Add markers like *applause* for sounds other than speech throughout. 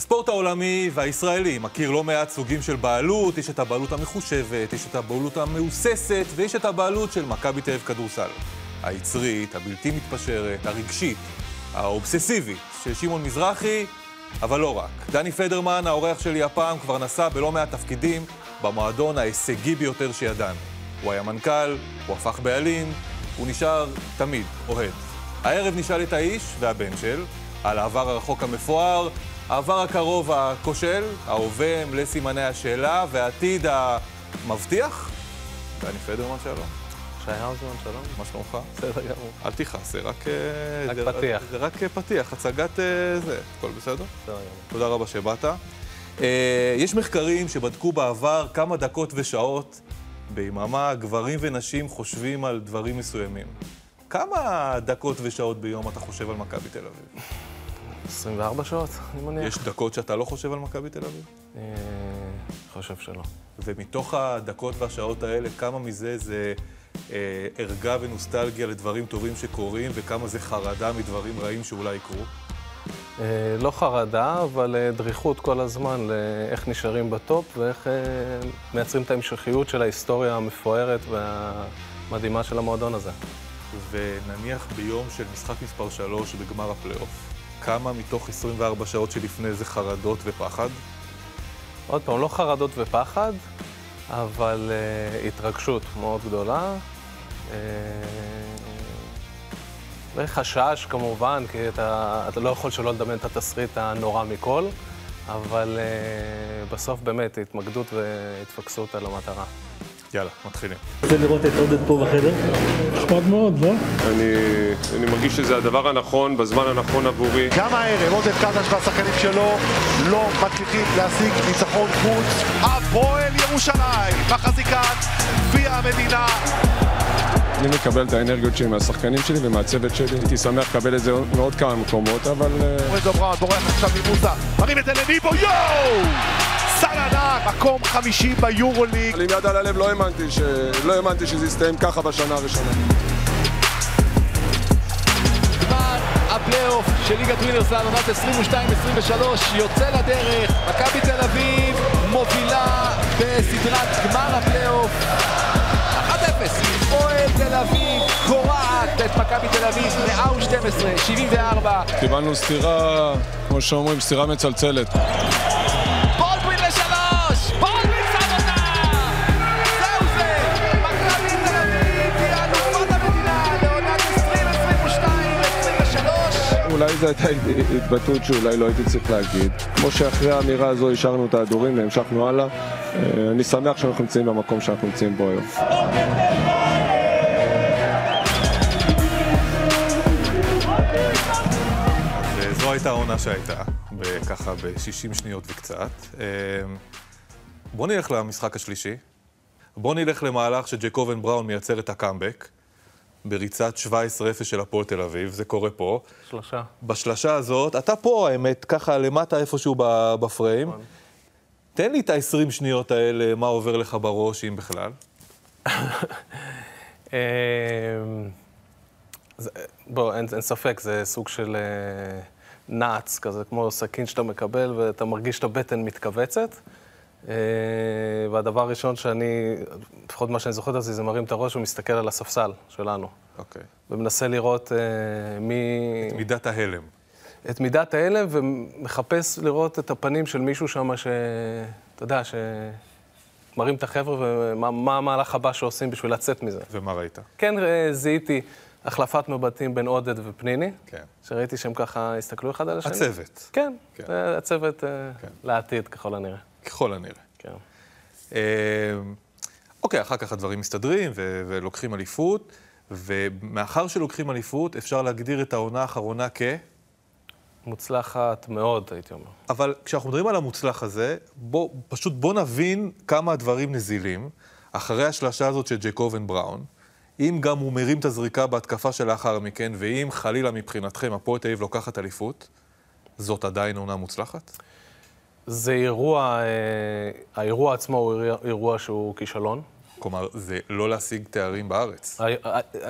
הספורט העולמי והישראלי מכיר לא מעט סוגים של בעלות, יש את הבעלות המחושבת, יש את הבעלות המהוססת, ויש את הבעלות של מכבי תל אביב כדורסל. היצרית, הבלתי מתפשרת, הרגשית, האובססיבית של שמעון מזרחי, אבל לא רק. דני פדרמן, האורח שלי הפעם, כבר נסע בלא מעט תפקידים במועדון ההישגי ביותר שידענו. הוא היה מנכ"ל, הוא הפך בעלים, הוא נשאר תמיד אוהד. הערב נשאל את האיש והבן של על העבר הרחוק המפואר, העבר הקרוב הכושל, ההווה מלא סימני השאלה והעתיד המבטיח. דני פדרמן, שלום. שי האוזמן, שלום. מה שלומך? בסדר גמור. אל תכעס, זה רק... רק זה, פתיח. זה רק פתיח, הצגת אה, זה. הכל בסדר? בסדר גמור. תודה רבה שבאת. אה, יש מחקרים שבדקו בעבר כמה דקות ושעות ביממה גברים ונשים חושבים על דברים מסוימים. כמה דקות ושעות ביום אתה חושב על מכבי תל אביב? 24 שעות, אני מניח. יש דקות שאתה לא חושב על מכבי תל אביב? אה, חושב שלא. ומתוך הדקות והשעות האלה, כמה מזה זה אה, ערגה ונוסטלגיה לדברים טובים שקורים, וכמה זה חרדה מדברים רעים שאולי יקרו? אה, לא חרדה, אבל אה, דריכות כל הזמן לאיך נשארים בטופ ואיך אה, מייצרים את ההמשכיות של ההיסטוריה המפוארת והמדהימה של המועדון הזה. ונניח ביום של משחק מספר 3 בגמר הפלייאוף, כמה מתוך 24 שעות שלפני זה חרדות ופחד? עוד פעם, לא חרדות ופחד, אבל uh, התרגשות מאוד גדולה. Uh, וחשש כמובן, כי אתה, אתה לא יכול שלא לדמיין את התסריט הנורא מכל, אבל uh, בסוף באמת התמקדות והתפקסות על המטרה. יאללה, מתחילים. רוצה לראות את עודד פה בחדר? נחמד מאוד, לא? אני, אני מרגיש שזה הדבר הנכון, בזמן הנכון עבורי. גם הערב עודד קטש והשחקנים שלו לא מצליחים להשיג ניצחון חוץ. הפועל ירושלים מחזיקת גביע המדינה. אני מקבל את האנרגיות שלי מהשחקנים שלי ומהצוות שלי. הייתי שמח לקבל את זה מעוד כמה מקומות, אבל... אה, רזו בראון בורח עכשיו מבוסה, מרים את זה לניבו, יואו! סל ענק, מקום חמישי ביורוליג. אבל עם יד על הלב לא האמנתי, ש... לא האמנתי שזה יסתיים ככה בשנה הראשונה. גמר הפלייאוף של ליגת ווינר סל לעונת 22-23 יוצא לדרך, מכבי תל אביב מובילה בסדרת גמר הפלייאוף 1-0, הפועל תל אביב קורעת את מכבי תל אביב 112, 74 קיבלנו סטירה, כמו שאומרים, סטירה מצלצלת. זו הייתה התבטאות שאולי לא הייתי צריך להגיד. כמו שאחרי האמירה הזו השארנו את ההדורים והמשכנו הלאה. אה, אני שמח שאנחנו נמצאים במקום שאנחנו נמצאים בו היום. וזו הייתה העונה שהייתה, ככה ב-60 שניות וקצת. אה, בוא נלך למשחק השלישי. בוא נלך למהלך שג'קובן בראון מייצר את הקאמבק. בריצת 17-0 של הפועל תל אביב, זה קורה פה. שלושה. בשלשה הזאת, אתה פה האמת, ככה למטה איפשהו בפריים. נכון. תן לי את ה-20 שניות האלה, מה עובר לך בראש, אם בכלל. *laughs* אמ, בוא, אין, אין ספק, זה סוג של אה, נעץ, כזה כמו סכין שאתה מקבל ואתה מרגיש את הבטן מתכווצת. אה, והדבר הראשון שאני, לפחות מה שאני זוכר את זה, זה מרים את הראש ומסתכל על הספסל שלנו. אוקיי. ומנסה לראות אה, מי... מידת ההלם. את מידת ההלם ומחפש לראות את הפנים של מישהו שם ש... אתה יודע, שמרים את החבר'ה ומה מה המהלך הבא שעושים בשביל לצאת מזה. ומה ראית? כן אה, זיהיתי החלפת מבטים בין עודד ופניני, כן. שראיתי שהם ככה הסתכלו אחד על השני. הצוות, כן, כן. הצוות כן. לעתיד ככל הנראה. ככל הנראה. כן. אה, אוקיי, אחר כך הדברים מסתדרים ו- ולוקחים אליפות, ומאחר שלוקחים אליפות, אפשר להגדיר את העונה האחרונה כ... מוצלחת מאוד, הייתי אומר. אבל כשאנחנו מדברים על המוצלח הזה, בוא, פשוט בוא נבין כמה הדברים נזילים, אחרי השלשה הזאת של ג'קובן בראון, אם גם הוא מרים את הזריקה בהתקפה שלאחר מכן, ואם חלילה מבחינתכם הפועל תל אביב לוקחת אליפות, זאת עדיין עונה מוצלחת? זה אירוע, אה, האירוע עצמו הוא אירוע- שהוא כישלון. כלומר, זה לא להשיג תארים בארץ.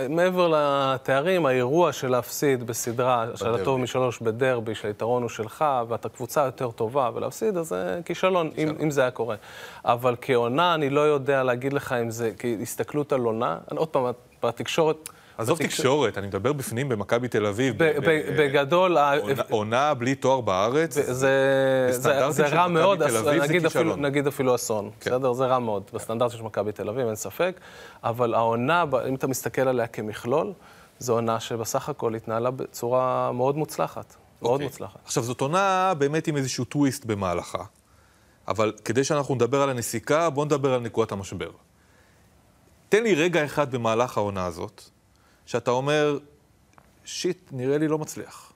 מעבר לתארים, האירוע של להפסיד בסדרה, של הטוב משלוש בדרבי, שהיתרון הוא שלך, ואתה קבוצה יותר טובה, ולהפסיד, אז זה כישלון, אם, אם זה היה קורה. אבל כעונה, אני לא יודע להגיד לך אם זה כהסתכלות על עונה. עוד פעם, בתקשורת... עזוב תקשורת, אני מדבר בפנים במכבי תל אביב. בגדול, ה- עונה- בלי תואר בארץ, זה, רע מאוד, זה נגיד, אפילו, אסון, כן. בסדר? זה רע מאוד, בסטנדרטים של מכבי תל אביב, אין ספק, אבל העונה, אם אתה מסתכל עליה כמכלול, זו עונה שבסך הכל התנהלה בצורה מאוד מוצלחת, מאוד אוקיי. מוצלחת. עכשיו, זאת עונה באמת עם איזשהו טוויסט במהלכה, אבל כדי שאנחנו נדבר על הנסיקה, בואו נדבר על נקודת המשבר. תן לי רגע אחד במהלך העונה הזאת, שאתה אומר, שיט, נראה לי לא מצליח.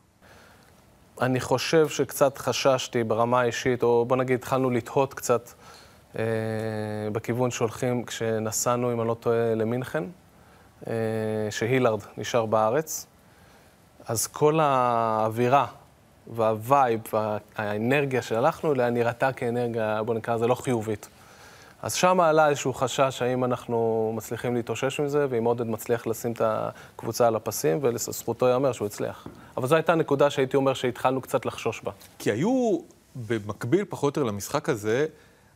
אני חושב שקצת חששתי ברמה האישית, או בוא נגיד, התחלנו לתהות קצת אה, בכיוון שהולכים כשנסענו, אם אני לא טועה, למינכן, אה, שהילארד נשאר בארץ. אז כל האווירה והווייב והאנרגיה שהלכנו אליה נראתה כאנרגיה, בוא נקרא לזה לא חיובית. אז שם עלה איזשהו חשש האם אנחנו מצליחים להתאושש מזה, ואם עודד מצליח לשים את הקבוצה על הפסים, ולזכותו ייאמר שהוא הצליח. אבל זו הייתה נקודה שהייתי אומר שהתחלנו קצת לחשוש בה. כי היו, במקביל פחות או יותר למשחק הזה,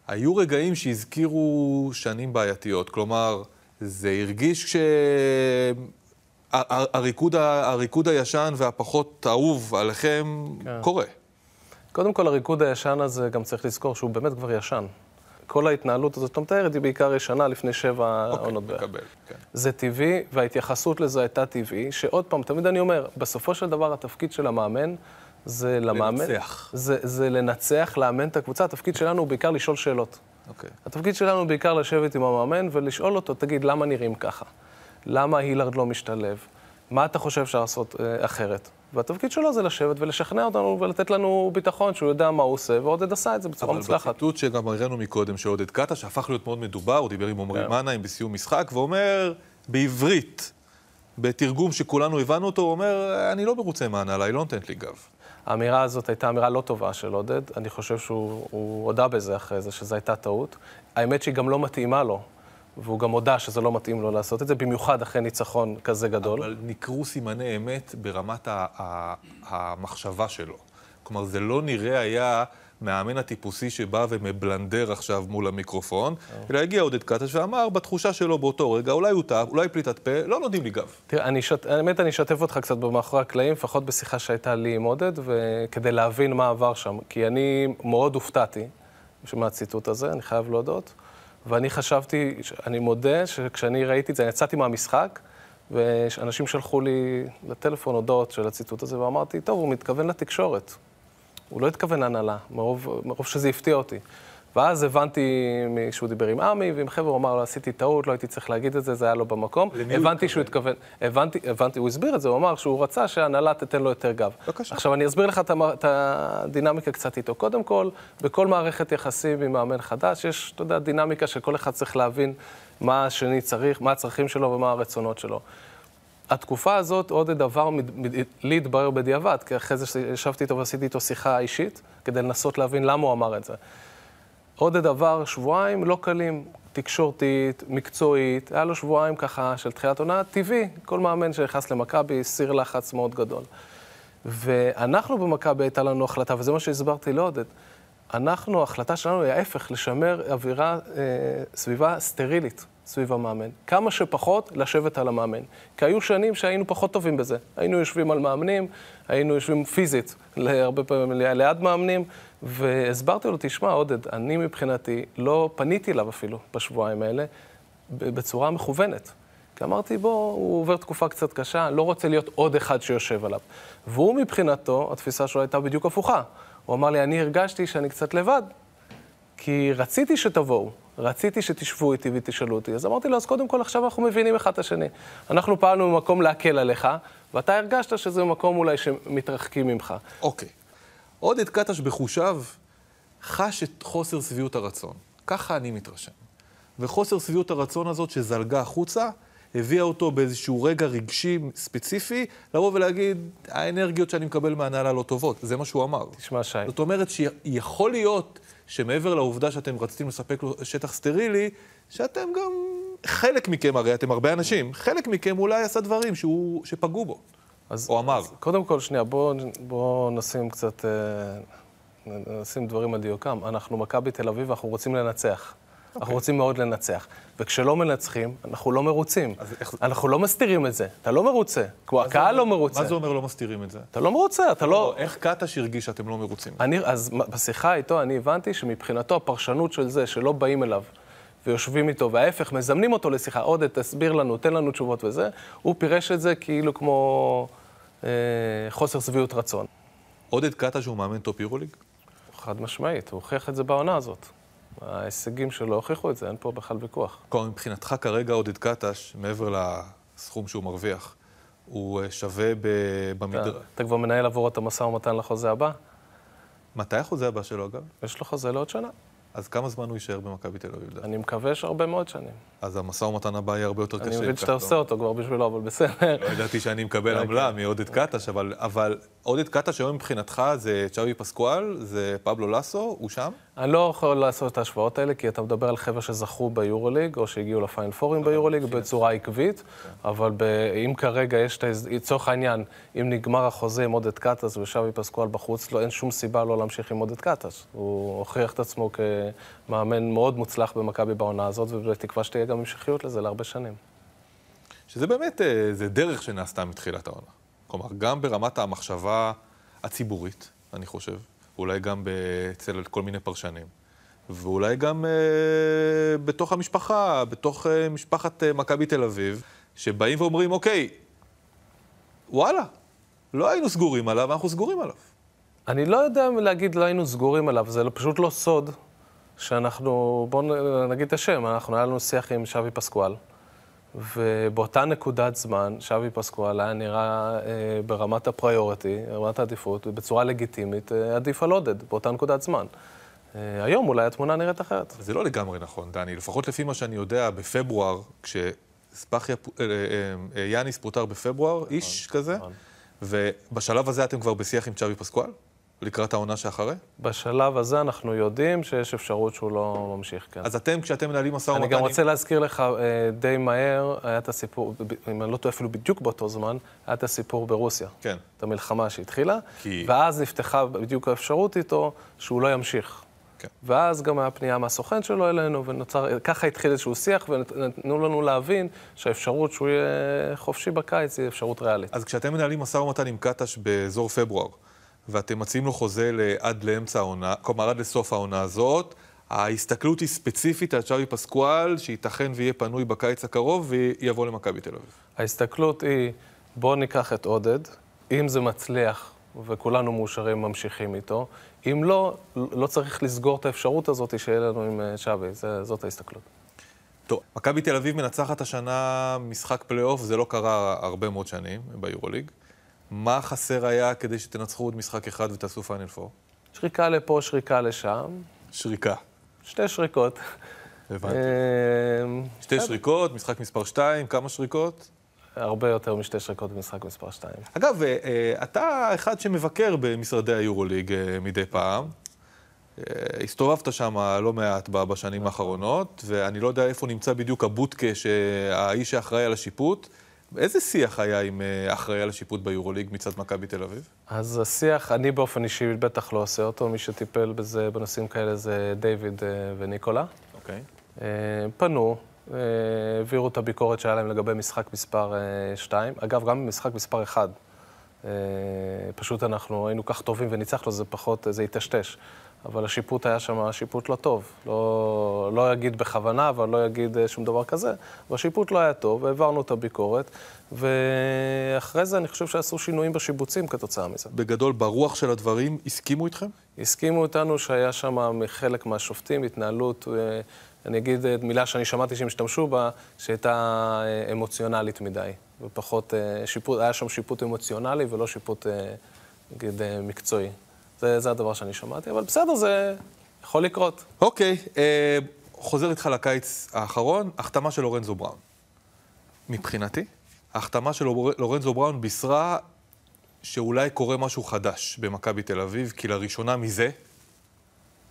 היו רגעים שהזכירו שנים בעייתיות. כלומר, זה הרגיש כש... ה- הריקוד, הריקוד הישן והפחות אהוב עליכם כן. קורה. קודם כל, הריקוד הישן הזה, גם צריך לזכור שהוא באמת כבר ישן. כל ההתנהלות הזאת שאתה מתאר היא בעיקר ישנה, לפני שבע אוקיי, עונות בערך. כן. זה טבעי, וההתייחסות לזה הייתה טבעי, שעוד פעם, תמיד אני אומר, בסופו של דבר התפקיד של המאמן זה למאמן... לנצח. זה, זה לנצח, לאמן את הקבוצה, התפקיד שלנו הוא בעיקר לשאול שאלות. אוקיי. התפקיד שלנו הוא בעיקר לשבת עם המאמן ולשאול אותו, תגיד, למה נראים ככה? למה הילארד לא משתלב? מה אתה חושב אפשר לעשות אה, אחרת? והתפקיד שלו זה לשבת ולשכנע אותנו ולתת לנו ביטחון שהוא יודע מה הוא עושה, ועודד עשה את זה בצורה אבל מוצלחת. בציטוט שגם הראינו מקודם, שעודד קאטה, שהפך להיות מאוד מדובר, הוא דיבר עם עמרי כן. מנהיים בסיום משחק, ואומר בעברית, בתרגום שכולנו הבנו אותו, הוא אומר, אני לא מרוצה מההנהלה, היא לא נותנת לי גב. האמירה הזאת הייתה אמירה לא טובה של עודד, אני חושב שהוא הוא הודה בזה אחרי זה, שזו הייתה טעות. האמת שהיא גם לא מתאימה לו, והוא גם הודה שזה לא מתאים לו לעשות את זה, במיוחד אחרי ניצחון כזה גדול. אבל ניכרו סימני אמת ברמת המחשבה שלו. כלומר, זה לא נראה היה מהאמן הטיפוסי שבא ומבלנדר עכשיו מול המיקרופון, אלא הגיע עודד קטש ואמר, בתחושה שלו באותו רגע, אולי הוא טעה, אולי פליטת פה, לא נותנים לי גב. תראה. האמת, אני אשתף אותך קצת במאחורי הקלעים, לפחות בשיחה שהייתה לי עם עודד, וכדי להבין מה עבר שם. כי אני מאוד הופתעתי מהציטוט הזה, אני חייב להודות. ואני חשבתי, אני מודה שכשאני ראיתי את זה, אני יצאתי מהמשחק, ואנשים שלחו לי לטלפון הודעות של הציטוט הזה, ואמרתי, טוב, הוא מתכוון לתקשורת. הוא לא התכוון להנהלה, מרוב, מרוב שזה הפתיע אותי. ואז הבנתי שהוא דיבר עם עמי ועם חבר'ה, הוא אמר לו, עשיתי טעות, לא הייתי צריך להגיד את זה, זה היה לא במקום. הבנתי שהוא התכוון, הבנתי, הבנתי, הוא הסביר את זה, הוא אמר שהוא רצה שההנהלה תיתן לו יותר גב. בבקשה. עכשיו, אני אסביר לך את הדינמיקה קצת איתו. קודם כל, בכל מערכת יחסים עם מאמן חדש, יש, אתה יודע, דינמיקה שכל אחד צריך להבין מה השני צריך, מה הצרכים שלו ומה הרצונות שלו. התקופה הזאת, עוד דבר, לי התברר בדיעבד, כי אחרי זה שישבתי איתו ועשיתי איתו שיחה אישית, כדי לנסות להבין למה הוא אמר את זה. עוד דבר, שבועיים לא קלים, תקשורתית, מקצועית, היה לו שבועיים ככה של תחילת עונה, טבעי, כל מאמן שנכנס למכבי, סיר לחץ מאוד גדול. ואנחנו במכבי הייתה לנו החלטה, וזה מה שהסברתי לעודד, אנחנו, ההחלטה שלנו היא ההפך, לשמר אווירה, אה, סביבה סטרילית סביב המאמן. כמה שפחות לשבת על המאמן. כי היו שנים שהיינו פחות טובים בזה. היינו יושבים על מאמנים, היינו יושבים פיזית, הרבה פעמים ליד מאמנים, והסברתי לו, תשמע, עודד, אני מבחינתי לא פניתי אליו אפילו בשבועיים האלה בצורה מכוונת. כי אמרתי, בוא, הוא עובר תקופה קצת קשה, לא רוצה להיות עוד אחד שיושב עליו. והוא מבחינתו, התפיסה שלו הייתה בדיוק הפוכה. הוא אמר לי, אני הרגשתי שאני קצת לבד, כי רציתי שתבואו, רציתי שתשבו איתי ותשאלו אותי. אז אמרתי לו, אז קודם כל עכשיו אנחנו מבינים אחד את השני. אנחנו פעלנו במקום להקל עליך, ואתה הרגשת שזה מקום אולי שמתרחקים ממך. אוקיי. עודד קטש בחושיו חש את חוסר שביעות הרצון. ככה אני מתרשם. וחוסר שביעות הרצון הזאת שזלגה החוצה, הביאה אותו באיזשהו רגע רגשי ספציפי, לבוא ולהגיד, האנרגיות שאני מקבל מהנהלה לא טובות. זה מה שהוא אמר. תשמע, שי, זאת אומרת שיכול להיות שמעבר לעובדה שאתם רציתם לספק לו שטח סטרילי, שאתם גם חלק מכם, הרי אתם הרבה אנשים, חלק מכם אולי עשה דברים שהוא, שפגעו בו. אז, או אמר. אז קודם כל, שנייה, בואו בוא נשים קצת, אה, נשים דברים על דיוקם. אנחנו מכבי תל אביב, אנחנו רוצים לנצח. Okay. אנחנו רוצים מאוד לנצח. וכשלא מנצחים, אנחנו לא מרוצים. איך- אנחנו לא מסתירים את זה. אתה לא מרוצה. כמו הקהל לא מרוצה. מה זה אומר לא מסתירים את זה? אתה לא מרוצה, אתה לא... איך קטש הרגיש שאתם לא מרוצים? אני, אז בשיחה איתו אני הבנתי שמבחינתו הפרשנות של זה, שלא באים אליו ויושבים איתו, וההפך, מזמנים אותו לשיחה, עודד, תסביר לנו, תן לנו תשובות וזה, הוא פירש את זה כאילו כמו אה, חוסר שביעות רצון. עודד קטש הוא מאמן top יורוליג? חד משמעית, הוא הוכיח את זה בעונה הזאת. ההישגים שלו הוכיחו את זה, אין פה בכלל ויכוח. כלומר, מבחינתך כרגע עודד קטש, מעבר לסכום שהוא מרוויח, הוא אה, שווה ב- אתה, במדר... אתה כבר מנהל עבורו את המשא ומתן לחוזה הבא? מתי החוזה הבא שלו, אגב? יש לו חוזה לעוד שנה. אז כמה זמן הוא יישאר במכבי תל אביב? אני מקווה שהרבה מאוד שנים. אז המשא ומתן הבא יהיה הרבה יותר קשה. אני מבין שאתה. עושה אותו כבר בשבילו, אבל בסדר. לא ידעתי שאני מקבל אוקיי. עמלה מעודד קטש, אבל, אבל עודד קטש היום מבחינתך זה צ'אבי פסקואל, זה פבלו לסו, הוא שם? אני לא יכול לעשות את ההשוואות האלה, כי אתה מדבר על חבר'ה שזכו ביורוליג, או שהגיעו לפיין פורים ביורוליג בצורה עקבית, אבל ב... אם כרגע יש את ההז... לצורך העניין, אם נגמר החוזה עם עודד קטש ושבי פסקואל בחוץ, לא, אין שום סיבה לא להמשיך עם עודד קטש. הוא הוכיח את עצמו כמאמן מאוד מוצלח במכבי בעונה הזאת, ובתקווה שתהיה גם המשכיות לזה להרבה שנים. שזה באמת, אה, זה דרך שנעשתה מתחילת העונה. כלומר, גם ברמת המחשבה הציבורית, אני חושב, אולי גם אצל כל מיני פרשנים, ואולי גם אה, בתוך המשפחה, בתוך אה, משפחת אה, מכבי תל אביב, שבאים ואומרים, אוקיי, וואלה, לא היינו סגורים עליו, אנחנו סגורים עליו. אני לא יודע אם להגיד לא היינו סגורים עליו, זה לא- פשוט לא סוד שאנחנו, בואו נגיד את השם, אנחנו, היה לנו שיח עם שבי פסקואל, ובאותה נקודת זמן, שבי פסקואל היה נראה אה, ברמת הפריוריטי, רמת העדיפות, בצורה לגיטימית, אה, עדיף על עודד, באותה נקודת זמן. אה, היום אולי התמונה נראית אחרת. זה לא לגמרי נכון, דני. לפחות לפי מה שאני יודע, בפברואר, כשספחיה, פ- אה, אה, אה, יאניס פוטר בפברואר, איש כזה, נכון. ובשלב הזה אתם כבר בשיח עם צ'אבי פסקואל? לקראת העונה שאחרי? בשלב הזה אנחנו יודעים שיש אפשרות שהוא לא ממשיך, כן. אז אתם, כשאתם מנהלים משא ומתן... אני גם רוצה להזכיר לך אה, די מהר, היה את הסיפור, אם אני לא טועה אפילו בדיוק באותו זמן, היה את הסיפור ברוסיה. כן. את המלחמה שהתחילה, כי- ואז נפתחה בדיוק האפשרות איתו שהוא לא ימשיך. כן. ואז גם היה פנייה מהסוכן שלו אלינו, ונוצר, ככה התחיל איזשהו שיח, ונתנו לנו להבין שהאפשרות שהוא יהיה חופשי בקיץ היא אפשרות ריאלית. אז כשאתם מנהלים משא ומתן עם קטש באזור פברואר, ואתם מציעים לו חוזה עד לאמצע העונה, כלומר עד לסוף העונה הזאת, ההסתכלות היא ספציפית על צ'אבי פסקואל, שייתכן ויהיה פנוי בקיץ הקרוב ויבוא למכבי תל אביב. ההסתכלות היא, בואו ניקח את עודד, אם זה מצליח וכולנו מאושרים, ממשיכים איתו. אם לא, לא צריך לסגור את האפשרות הזאת שיהיה לנו עם אה, זה, זאת ההסתכלות. טוב, מכבי תל אביב מנצחת השנה משחק פלייאוף, זה לא קרה הרבה מאוד שנים ביורוליג. מה חסר היה כדי שתנצחו עוד משחק אחד ותעשו פיינל פור? שריקה לפה, שריקה לשם, שריקה. שתי שריקות. הבנתי. אה, שתי שריקות, משחק מספר 2, כמה שריקות? הרבה יותר משתי שריקות במשחק מספר 2. אגב, אה, אה, אתה אחד שמבקר במשרדי היורוליג אה, מדי פעם. הסתובבת שם לא מעט בשנים האחרונות, ואני לא יודע איפה נמצא בדיוק הבוטקה, האיש שאחראי על השיפוט. איזה שיח היה עם אה, האחראי על השיפוט ביורוליג מצד מכבי תל אביב? אז השיח, אני באופן אישי בטח לא עושה אותו, מי שטיפל בזה, בנושאים כאלה זה דיוויד אה, וניקולה. אוקיי. אה, פנו, העבירו את הביקורת שהיה להם לגבי משחק מספר 2. אגב, גם במשחק מספר 1. פשוט אנחנו היינו כך טובים וניצחנו, זה פחות, זה היטשטש. אבל השיפוט היה שם שיפוט לא טוב. לא, לא אגיד בכוונה, אבל לא אגיד אה, שום דבר כזה. והשיפוט לא היה טוב, והעברנו את הביקורת, ואחרי זה אני חושב שעשו שינויים בשיבוצים כתוצאה מזה. בגדול, ברוח של הדברים, הסכימו איתכם? הסכימו איתנו שהיה שם חלק מהשופטים התנהלות, אה, אני אגיד אה, מילה שאני שמעתי שהם השתמשו בה, שהייתה אמוציונלית מדי, ופחות, שיפוט, היה שם שיפוט אמוציונלי ולא שיפוט, נגיד, מקצועי. זה, זה הדבר שאני שמעתי, אבל בסדר, זה יכול לקרות. אוקיי, אה, חוזר איתך לקיץ האחרון, החתמה של לורנזו בראון. מבחינתי, ההחתמה של לור- לורנזו בראון בישרה שאולי קורה משהו חדש במכבי תל אביב, כי לראשונה מזה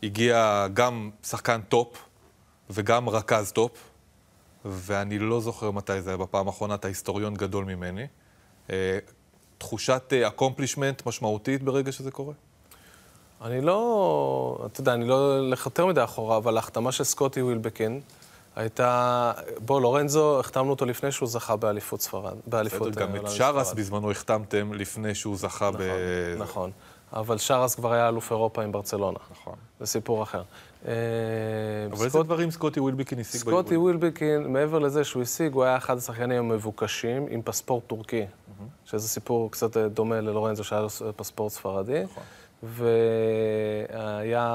הגיע גם שחקן top וגם רכז top, ואני לא זוכר מתי זה היה בפעם האחרונה, אתה היסטוריון גדול ממני. אה, תחושת accomplishment משמעותית ברגע שזה קורה? אני לא, אתה יודע, אני לא אלך יותר מדי אחורה, אבל ההחתמה של סקוטי ווילבקין הייתה, בוא, לורנזו, החתמנו אותו לפני שהוא זכה באליפות ספרד, באליפות בסדר, גם העולם את. שרס בזמנו החתמתם לפני שהוא זכה ב... נכון, אבל שרס כבר היה אלוף אירופה עם ברצלונה. נכון. זה סיפור אחר. אה, אבל איזה דברים סקוטי ווילבקין השיג סקוטי באיגוד? ווילבקין, מעבר לזה שהוא השיג, הוא היה אחד השחקנים המבוקשים עם פספורט טורקי, שזה סיפור קצת אה, דומה ללורנזו שהיה לו פספורט ספרדי. והיה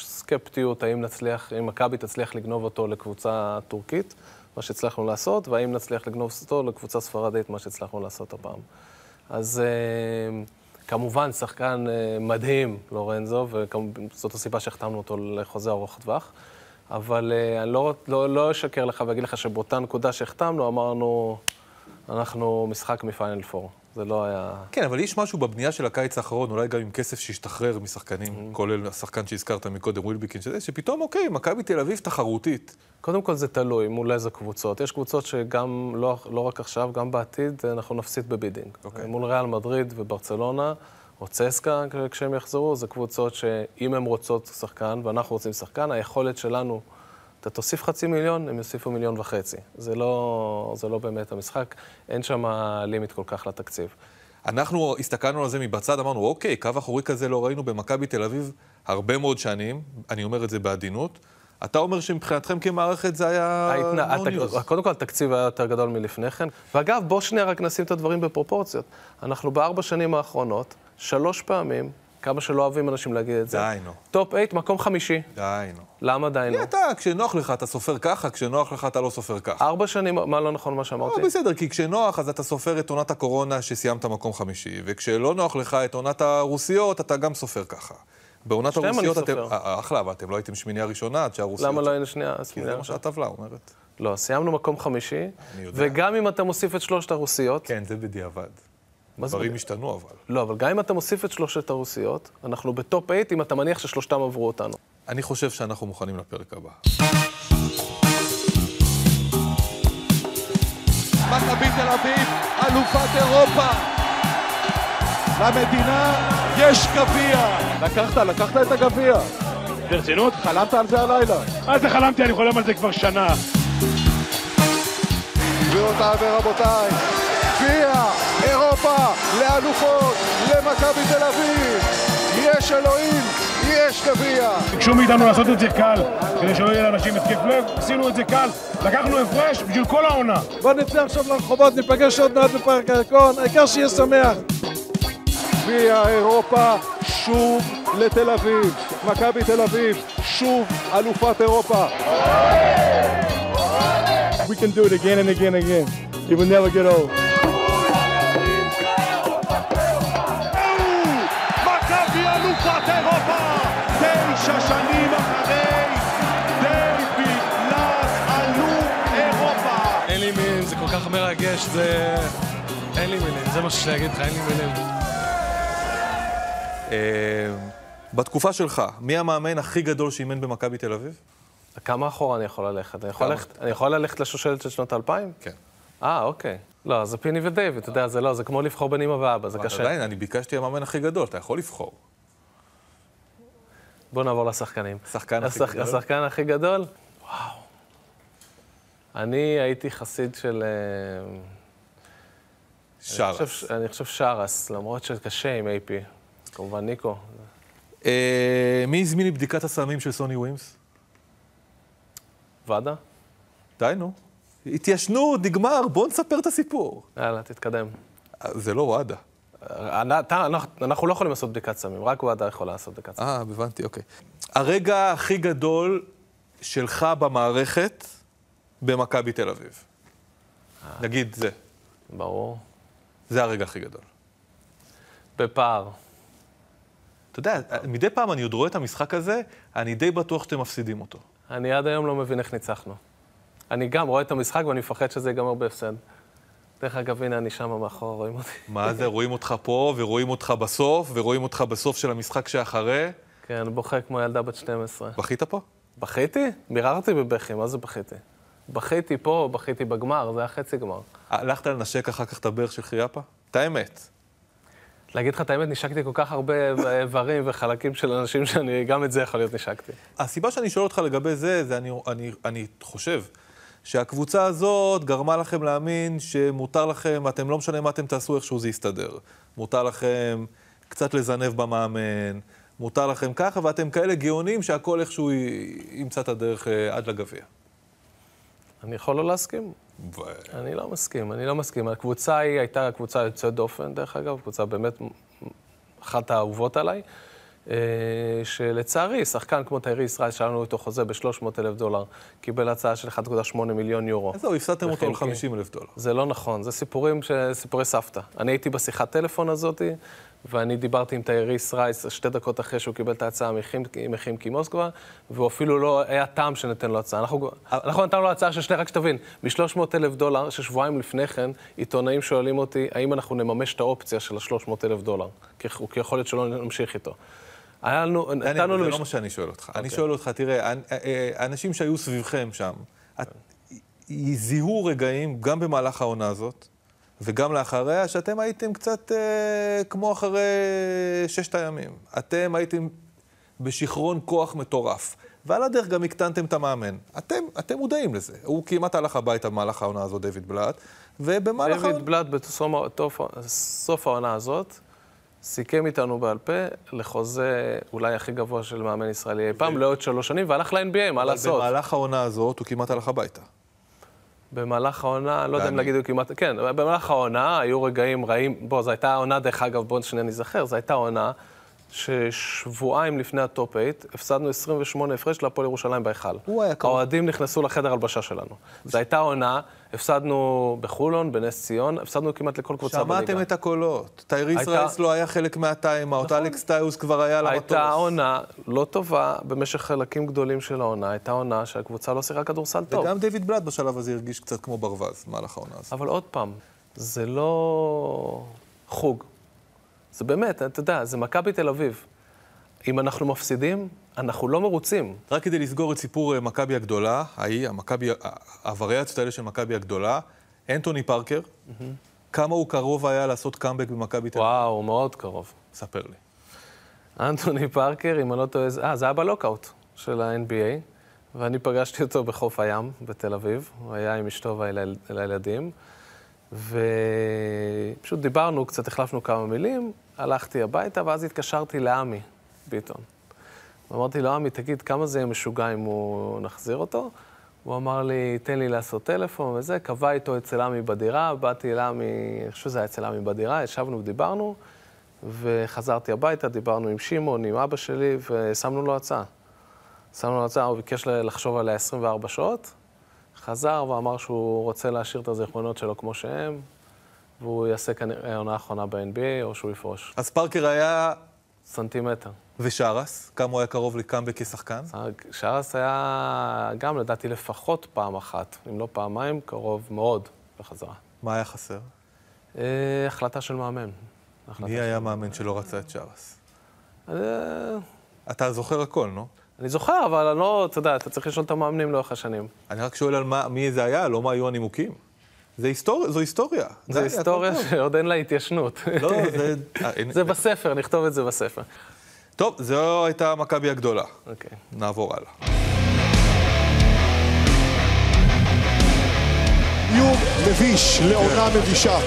סקפטיות האם נצליח, אם מכבי תצליח לגנוב אותו לקבוצה טורקית, מה שהצלחנו לעשות, והאם נצליח לגנוב אותו לקבוצה ספרדית, מה שהצלחנו לעשות הפעם. אז אה, כמובן, שחקן אה, מדהים, לורנזו, וזאת הסיבה שהחתמנו אותו לחוזה ארוך טווח. אבל אה, אני לא, לא, לא אשקר לך ואגיד לך שבאותה נקודה שהחתמנו, אמרנו, אנחנו משחק מפיינל פור. זה לא היה... כן, אבל יש משהו בבנייה של הקיץ האחרון, אולי גם עם כסף שהשתחרר משחקנים, כולל השחקן שהזכרת מקודם, ווילבקין, שזה, שפתאום, אוקיי, מכבי תל אביב תחרותית. קודם כל זה תלוי מול איזה קבוצות. יש קבוצות שגם, לא, לא רק עכשיו, גם בעתיד, אנחנו נפסיד ב bidding. אוקיי. מול ריאל מדריד וברצלונה, או צסקה, כשהם יחזרו, זה קבוצות שאם הן רוצות שחקן, ואנחנו רוצים שחקן, היכולת שלנו, אתה תוסיף חצי מיליון, הם יוסיפו מיליון וחצי. זה לא, זה לא באמת המשחק, אין שם limit כל כך לתקציב. אנחנו הסתכלנו על זה מהצד, אמרנו, אוקיי, קו אחורי כזה לא ראינו במכבי תל אביב הרבה מאוד שנים, אני אומר את זה בעדינות. אתה אומר שמבחינתכם כמערכת זה היה ההתנ... no news. קודם כל, התקציב היה יותר גדול מלפני כן. ואגב, בוא שנייה רק נשים את הדברים בפרופורציות. אנחנו בארבע שנים האחרונות, שלוש פעמים, כמה שלא אוהבים אנשים להגיד את זה. די, נו. top 8, מקום חמישי. די, נו. למה די כי נו? אתה, כשנוח לך אתה סופר ככה, כשנוח לך אתה לא סופר ככה. ארבע שנים, מה לא נכון מה שאמרתי? לא, בסדר, כי כשנוח אז אתה סופר את עונת הקורונה שסיימת מקום חמישי, וכשלא נוח לך את עונת הרוסיות, אתה גם סופר ככה. בעונת הרוסיות אתם... אה, אחלה, אבל אתם לא הייתם שמינייה ראשונה עד שהרוסיות... למה לא היינו שנייה? כי זה מה שהטבלה אומרת. לא, סיימנו מקום חמישי. וגם אם אתה מוסיף את שלושת הרוסיות, כן, זה בדיעבד. מה זה דברים? השתנו אבל. לא, אבל גם אם אתה מוסיף את שלושת הרוסיות, אנחנו בטופ 8 אם אתה מניח ששלושתם עברו אותנו. אני חושב שאנחנו מוכנים לפרק הבא. מכבי תל אביב, אלופת אירופה. למדינה יש גביע. לקחת, לקחת את הגביע. ברצינות? חלמת על זה הלילה. מה זה חלמתי? אני חולם על זה כבר שנה. גבירותיי ורבותיי, גביע אירופה לאלופות, למכבי תל אביב. יש אלוהים, יש גביע. ביקשו מאיתנו לעשות את זה קל, כדי שלא יהיה לאנשים התקף לב, עשינו את זה קל. לקחנו הפרש בשביל כל העונה. בוא נצא עכשיו לרחובות, ניפגש עוד מעט בפארק הירקון, העיקר שיהיה שמח. גביע אירופה שוב לתל אביב. מכבי תל אביב שוב אלופת אירופה. We can do it again and again and again. It will never get old. אלופת אירופה! תשע שנים אחרי דיוויד לאס אלוף אירופה! אין לי מילים, זה כל כך מרגש, זה... אין לי מילים, זה מה שיש לי להגיד לך, אין לי מילים. אה, בתקופה שלך, מי המאמן הכי גדול שאימן במכבי תל אביב? כמה אחורה אני יכול ללכת? אני יכול? ללכת, אני יכול ללכת לשושלת של שנות האלפיים? כן. אה, אוקיי. לא, זה פיני ודייוויד, אתה יודע, זה לא, זה כמו לבחור בין אמא ואבא, זה קשה. עדיין, אני ביקשתי המאמן הכי גדול, אתה יכול לבחור. בואו נעבור לשחקנים. שחקן הכי השח- גדול? השחקן הכי גדול? וואו. אני הייתי חסיד של... אה, אני שרס. חושב אני חושב שרס, למרות שקשה עם AP. כמובן ניקו. אה, מי הזמין לי בדיקת הסמים של סוני ווימס? ועדה? די, נו. התיישנו, נגמר, בוא נספר את הסיפור. יאללה, תתקדם. אה, זה לא וואדה. אנחנו לא יכולים לעשות בדיקת סמים, רק ועדה יכולה לעשות בדיקת סמים. אה, הבנתי, אוקיי. הרגע הכי גדול שלך במערכת במכבי תל אביב. נגיד זה. ברור. זה הרגע הכי גדול. בפער. אתה יודע, מדי פעם אני עוד רואה את המשחק הזה, אני די בטוח שאתם מפסידים אותו. אני עד היום לא מבין איך ניצחנו. אני גם רואה את המשחק ואני מפחד שזה ייגמר בהפסד. דרך אגב, הנה אני שם מאחורה, רואים אותי. מה זה, רואים אותך פה, ורואים אותך בסוף, ורואים אותך בסוף של המשחק שאחרי. כן, בוכה כמו ילדה בת 12. בכית פה? בכיתי? ביררתי בבכי, מה זה בכיתי? בכיתי פה, בכיתי בגמר, זה היה חצי גמר. הלכת לנשק אחר כך את הברך של חיאפה? את האמת. להגיד לך את האמת, נשקתי כל כך הרבה *laughs* איברים וחלקים של אנשים שאני, גם את זה יכול להיות נשקתי. הסיבה שאני שואל אותך לגבי זה, זה אני, אני, אני חושב שהקבוצה הזאת גרמה לכם להאמין שמותר לכם, אתם לא משנה מה אתם תעשו, איכשהו זה יסתדר. מותר לכם קצת לזנב במאמן, מותר לכם ככה, ואתם כאלה גאונים שהכל איכשהו ימצא את הדרך אה, עד לגביע. אני יכול לא להסכים. ו... אני לא מסכים, אני לא מסכים. הקבוצה היא הייתה קבוצה יוצאת דופן, דרך אגב, קבוצה באמת אחת האהובות עליי, אה, שלצערי, שחקן כמו תיירי ישראל, שהיה לנו איתו חוזה ב-300 אלף דולר, קיבל הצעה של 1.8 מיליון יורו. אז זהו, הפסדתם אותו על וחלקי. 50 אלף דולר. זה לא נכון, זה סיפורים, ש... סיפורי סבתא. אני הייתי בשיחת טלפון הזאתי, ואני דיברתי עם תייריס רייס שתי דקות אחרי שהוא קיבל את ההצעה מחימקי- מחימקי מוסקבה, והוא אפילו לא היה טעם שניתן לו הצעה. אנחנו, אנחנו נתנו לו הצעה של שני, רק שתבין, מ-300 אלף דולר, ששבועיים לפני כן, עיתונאים שואלים אותי, האם אנחנו נממש את האופציה של ה-300 אלף דולר, כי יכול להיות שלא נמשיך איתו. היה לנו, נתנו זה. לא מה שאני שואל אותך. אני אוקיי. שואל אותך, תראה, אה, אה, אנשים שהיו סביבכם שם, זיהו רגעים, גם במהלך העונה הזאת, וגם לאחריה, שאתם הייתם קצת אה, כמו אחרי ששת הימים. אתם הייתם בשיכרון כוח מטורף. ועל הדרך גם הקטנתם את המאמן. אתם, אתם מודעים לזה. הוא כמעט הלך הביתה במהלך העונה הזאת, דיוויד בלאט, ובמהלך. דיוויד בלאט בסוף העונה הזאת, סיכם איתנו בעל פה לחוזה אולי הכי גבוה של מאמן ישראלי אי פעם, לעוד שלוש שנים, והלך ל-NBA, מה לעשות? במהלך העונה הזאת הוא כמעט הלך הביתה. במהלך העונה, לא יודע אם להגיד כמעט, כן, במהלך העונה היו רגעים רעים, בוא, זו הייתה העונה, דרך אגב, בואו שניה נזכר, זו הייתה עונה ששבועיים לפני ה top 8, הפסדנו 28 הפרש להפועל ירושלים בהיכל. הוא היה קרוב. האוהדים נכנסו לחדר הלבשה שלנו. זו הייתה עונה, הפסדנו בחולון, בנס ציון, הפסדנו כמעט לכל קבוצה בליגה. שמעתם את הקולות. טייריס הייתה- רייס לא היה חלק מהטיימאוט, אלכס טיוס כבר היה על המטוס. הייתה עונה לא טובה במשך חלקים גדולים של העונה, הייתה עונה שהקבוצה לא שיחקה כדורסל טוב. וגם דיוויד בלאט בשלב הזה הרגיש קצת כמו ברווז במהלך העונה הזאת. אבל עוד פעם, זה לא חוג. זה באמת, אתה יודע, זה מכבי תל אביב. אם אנחנו מפסידים, אנחנו לא מרוצים. רק כדי לסגור את סיפור אה, מכבי הגדולה, ההיא, המכבי, הווריאציות האלה של מכבי הגדולה, אנטוני פארקר, כמה הוא קרוב היה לעשות קאמבק במכבי תל אביב? וואו, מאוד קרוב. ספר לי. אנטוני פארקר, אם אני לא טועה, אה, זה היה בלוקאוט של ה-NBA, ואני פגשתי אותו בחוף הים בתל אביב, הוא היה עם אשתו והילד- והילדים, ופשוט דיברנו, קצת החלפנו כמה מילים, הלכתי הביתה, ואז התקשרתי לעמי ביטון. ואמרתי לו, עמי, תגיד, כמה זה יהיה משוגע אם הוא נחזיר אותו? הוא אמר לי, תן לי לעשות טלפון וזה, קבע איתו אצל עמי בדירה, באתי לעמי, אני חושב שזה היה אצל עמי בדירה, ישבנו ודיברנו, וחזרתי הביתה, דיברנו עם שמעון, עם אבא שלי, ושמנו לו הצעה. שמנו לו הצעה, הוא ביקש לחשוב עליה 24 שעות, חזר ואמר שהוא רוצה להשאיר את הזיכרונות שלו כמו שהם, והוא יעשה כנראה עונה אחרונה ב-NBA, או שהוא יפרוש. אז פארקר היה... סנטימטר. ושרס, כמה הוא היה קרוב לקאמבק כשחקן? שרס היה גם, לדעתי, לפחות פעם אחת, אם לא פעמיים, קרוב מאוד בחזרה. מה היה חסר? אה, החלטה של מאמן. החלטה מי של- היה מאמן שלא רצה את שרס? אה, אתה זוכר הכל, נו? אני זוכר, אבל אני לא, אתה יודע, אתה צריך לשאול את המאמנים לאורך השנים. אני רק שואל על מה, מי זה היה, לא מה היו הנימוקים. זה היסטוריה, זו היסטוריה. זו היסטוריה. שעוד אין לה התיישנות. לא, זה... *laughs* אה, זה בספר, נכתוב את זה בספר. טוב, זו הייתה מכבי הגדולה. אוקיי. נעבור הלאה. איום מביש לעונה מבישה.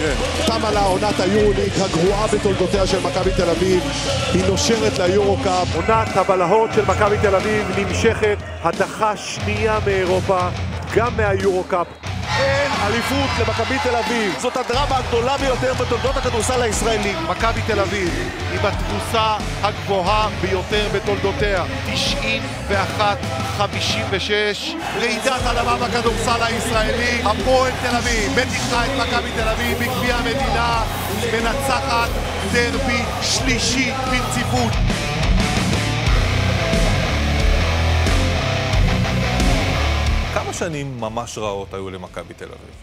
תמה לה עונת היורוליג הגרועה בתולדותיה של מכבי תל אביב. היא נושרת ליורו-קאפ. עונת הבלהות של מכבי תל אביב נמשכת. הדחה שנייה מאירופה, גם מהיורו-קאפ. אין אליפות למכבי תל אביב. זאת הדרמה הגדולה ביותר בתולדות הכדורסל הישראלי. מכבי תל אביב עם התבוסה הגבוהה ביותר בתולדותיה. 91-56. רעידת אדמה בכדורסל הישראלי. הפועל תל אביב מטיחה את מכבי תל אביב בגביע המדינה. מנצחת דרבי שלישי ברציפות. כמה שנים ממש רעות היו למכבי תל אביב?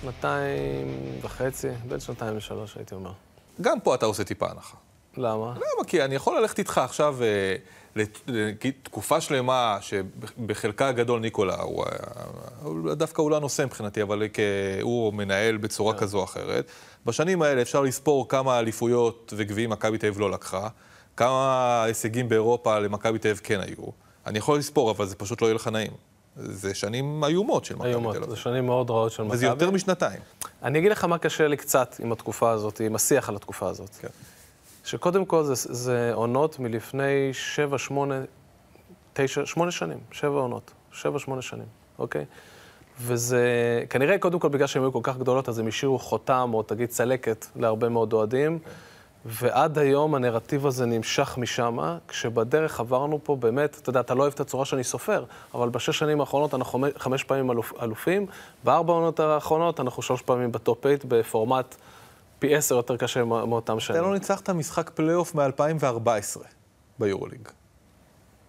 שנתיים וחצי, בין שנתיים לשלוש, הייתי אומר. גם פה אתה עושה טיפה הנחה. למה? למה? כי אני יכול ללכת איתך עכשיו אה, לת- לתקופה שלמה, שבחלקה הגדול ניקולה הוא היה דווקא הוא לא הנושא מבחינתי, אבל כ- הוא מנהל בצורה כן. כזו או אחרת. בשנים האלה אפשר לספור כמה אליפויות וגביעים מכבי תל אביב לא לקחה, כמה הישגים באירופה למכבי תל אביב כן היו. אני יכול לספור, אבל זה פשוט לא יהיה לך נעים. זה שנים איומות של מכבי איומות, תל אביב. זה שנים מאוד רעות של מכבי. וזה יותר משנתיים. אני אגיד לך מה קשה לי קצת עם התקופה הזאת, עם השיח על התקופה הזאת. כן. שקודם כל זה, זה עונות מלפני שבע, שמונה, תשע, שמונה שנים, שבע עונות, שבע, שמונה שנים, אוקיי? וזה, כנראה קודם כל בגלל שהן היו כל כך גדולות, אז הם השאירו חותם, או תגיד צלקת, להרבה מאוד אוהדים. ועד היום הנרטיב הזה נמשך משם, כשבדרך עברנו פה באמת, אתה יודע, אתה לא אוהב את הצורה שאני סופר, אבל בשש שנים האחרונות אנחנו חמש, פעמים אלופ, אלופים, בארבע העונות האחרונות אנחנו שלוש פעמים ב top 8 בפורמט פי עשר יותר קשה מא- מאותם שנים. אתה לא ניצחת משחק פלייאוף מ-2014 ביורוליג.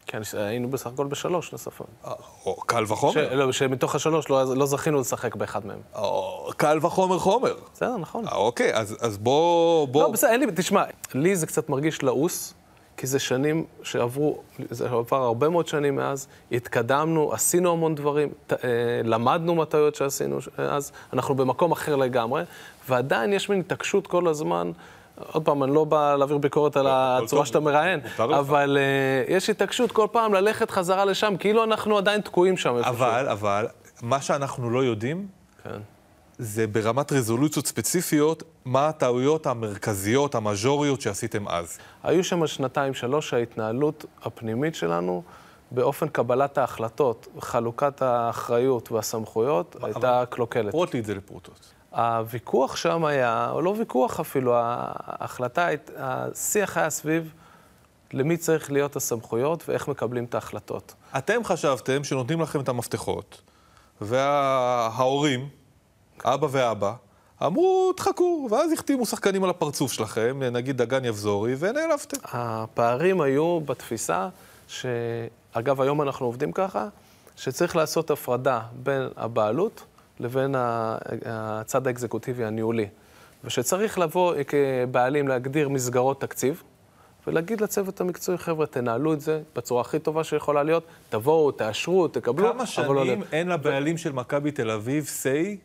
כן, ש- היינו בסך הכל בשלוש נוספות. אה, או קל ש... וחומר. לא, שמתוך השלוש לא, לא זכינו לשחק באחד מהם. או קל וחומר חומר. בסדר, נכון. אה, אוקיי, אז, אז בוא... בוא... לא, בסדר, אין לי, תשמע, לי זה קצת מרגיש לעוס, כי זה שנים שעברו, זה עבר הרבה מאוד שנים מאז, התקדמנו, עשינו המון דברים, ת, אה, למדנו מהטעויות שעשינו ש- אז, אנחנו במקום אחר לגמרי, ועדיין יש מין התעקשות כל הזמן. עוד פעם, אני לא בא להעביר ביקורת על הצורה שאתה מראיין. אבל uh, יש התעקשות כל פעם ללכת חזרה לשם, כאילו אנחנו עדיין תקועים שם. אבל, אבל, מה שאנחנו לא יודעים, כן. זה ברמת רזולוציות ספציפיות, מה הטעויות המרכזיות, המז'וריות שעשיתם אז. היו שם שנתיים, שלוש, שההתנהלות הפנימית שלנו, באופן קבלת ההחלטות, חלוקת האחריות והסמכויות, הייתה קלוקלת. פרוט לי את זה לפרוטות. הוויכוח שם היה, או לא ויכוח אפילו, ההחלטה, השיח היה סביב למי צריך להיות הסמכויות ואיך מקבלים את ההחלטות. אתם חשבתם שנותנים לכם את המפתחות, וההורים, אבא ואבא, אמרו, תחכו, ואז החתימו שחקנים על הפרצוף שלכם, נגיד דגן יבזורי, ונעלבתם. הפערים היו בתפיסה, שאגב, היום אנחנו עובדים ככה, שצריך לעשות הפרדה בין הבעלות לבין הצד האקזקוטיבי הניהולי. ושצריך לבוא כבעלים להגדיר מסגרות תקציב, ולהגיד לצוות המקצועי, חבר'ה, תנהלו את זה בצורה הכי טובה שיכולה להיות, תבואו, תאשרו, תקבלו, כמה לא... שנים אין לבעלים של מכבי תל אביב say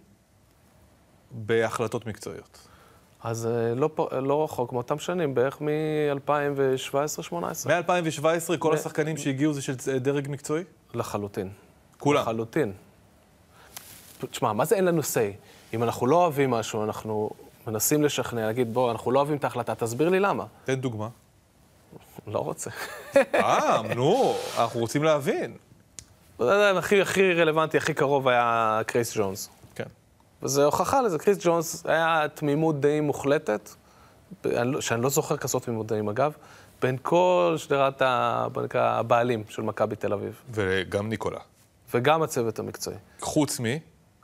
בהחלטות מקצועיות? אז אה, לא, לא רחוק מאותם שנים, בערך מ-2017-2018. מ-2017 כל ו- השחקנים שהגיעו זה של דרג מקצועי? לחלוטין. כולם. לחלוטין. תשמע, מה זה אין לנו say? אם אנחנו לא אוהבים משהו, אנחנו מנסים לשכנע, להגיד, בוא, אנחנו לא אוהבים את ההחלטה, תסביר לי למה. תן דוגמה. לא רוצה. אה, נו, אנחנו רוצים להבין. יודע, הכי, הכי רלוונטי, הכי קרוב היה קריס ג'ונס. כן. וזו הוכחה לזה, קריס ג'ונס היה תמימות דעים מוחלטת, לא- שאני לא זוכר כזאת תמימות דעים אגב, בין כל שדרת הבעלים של מכבי תל אביב, וגם ניקולה. וגם הצוות המקצועי. חוץ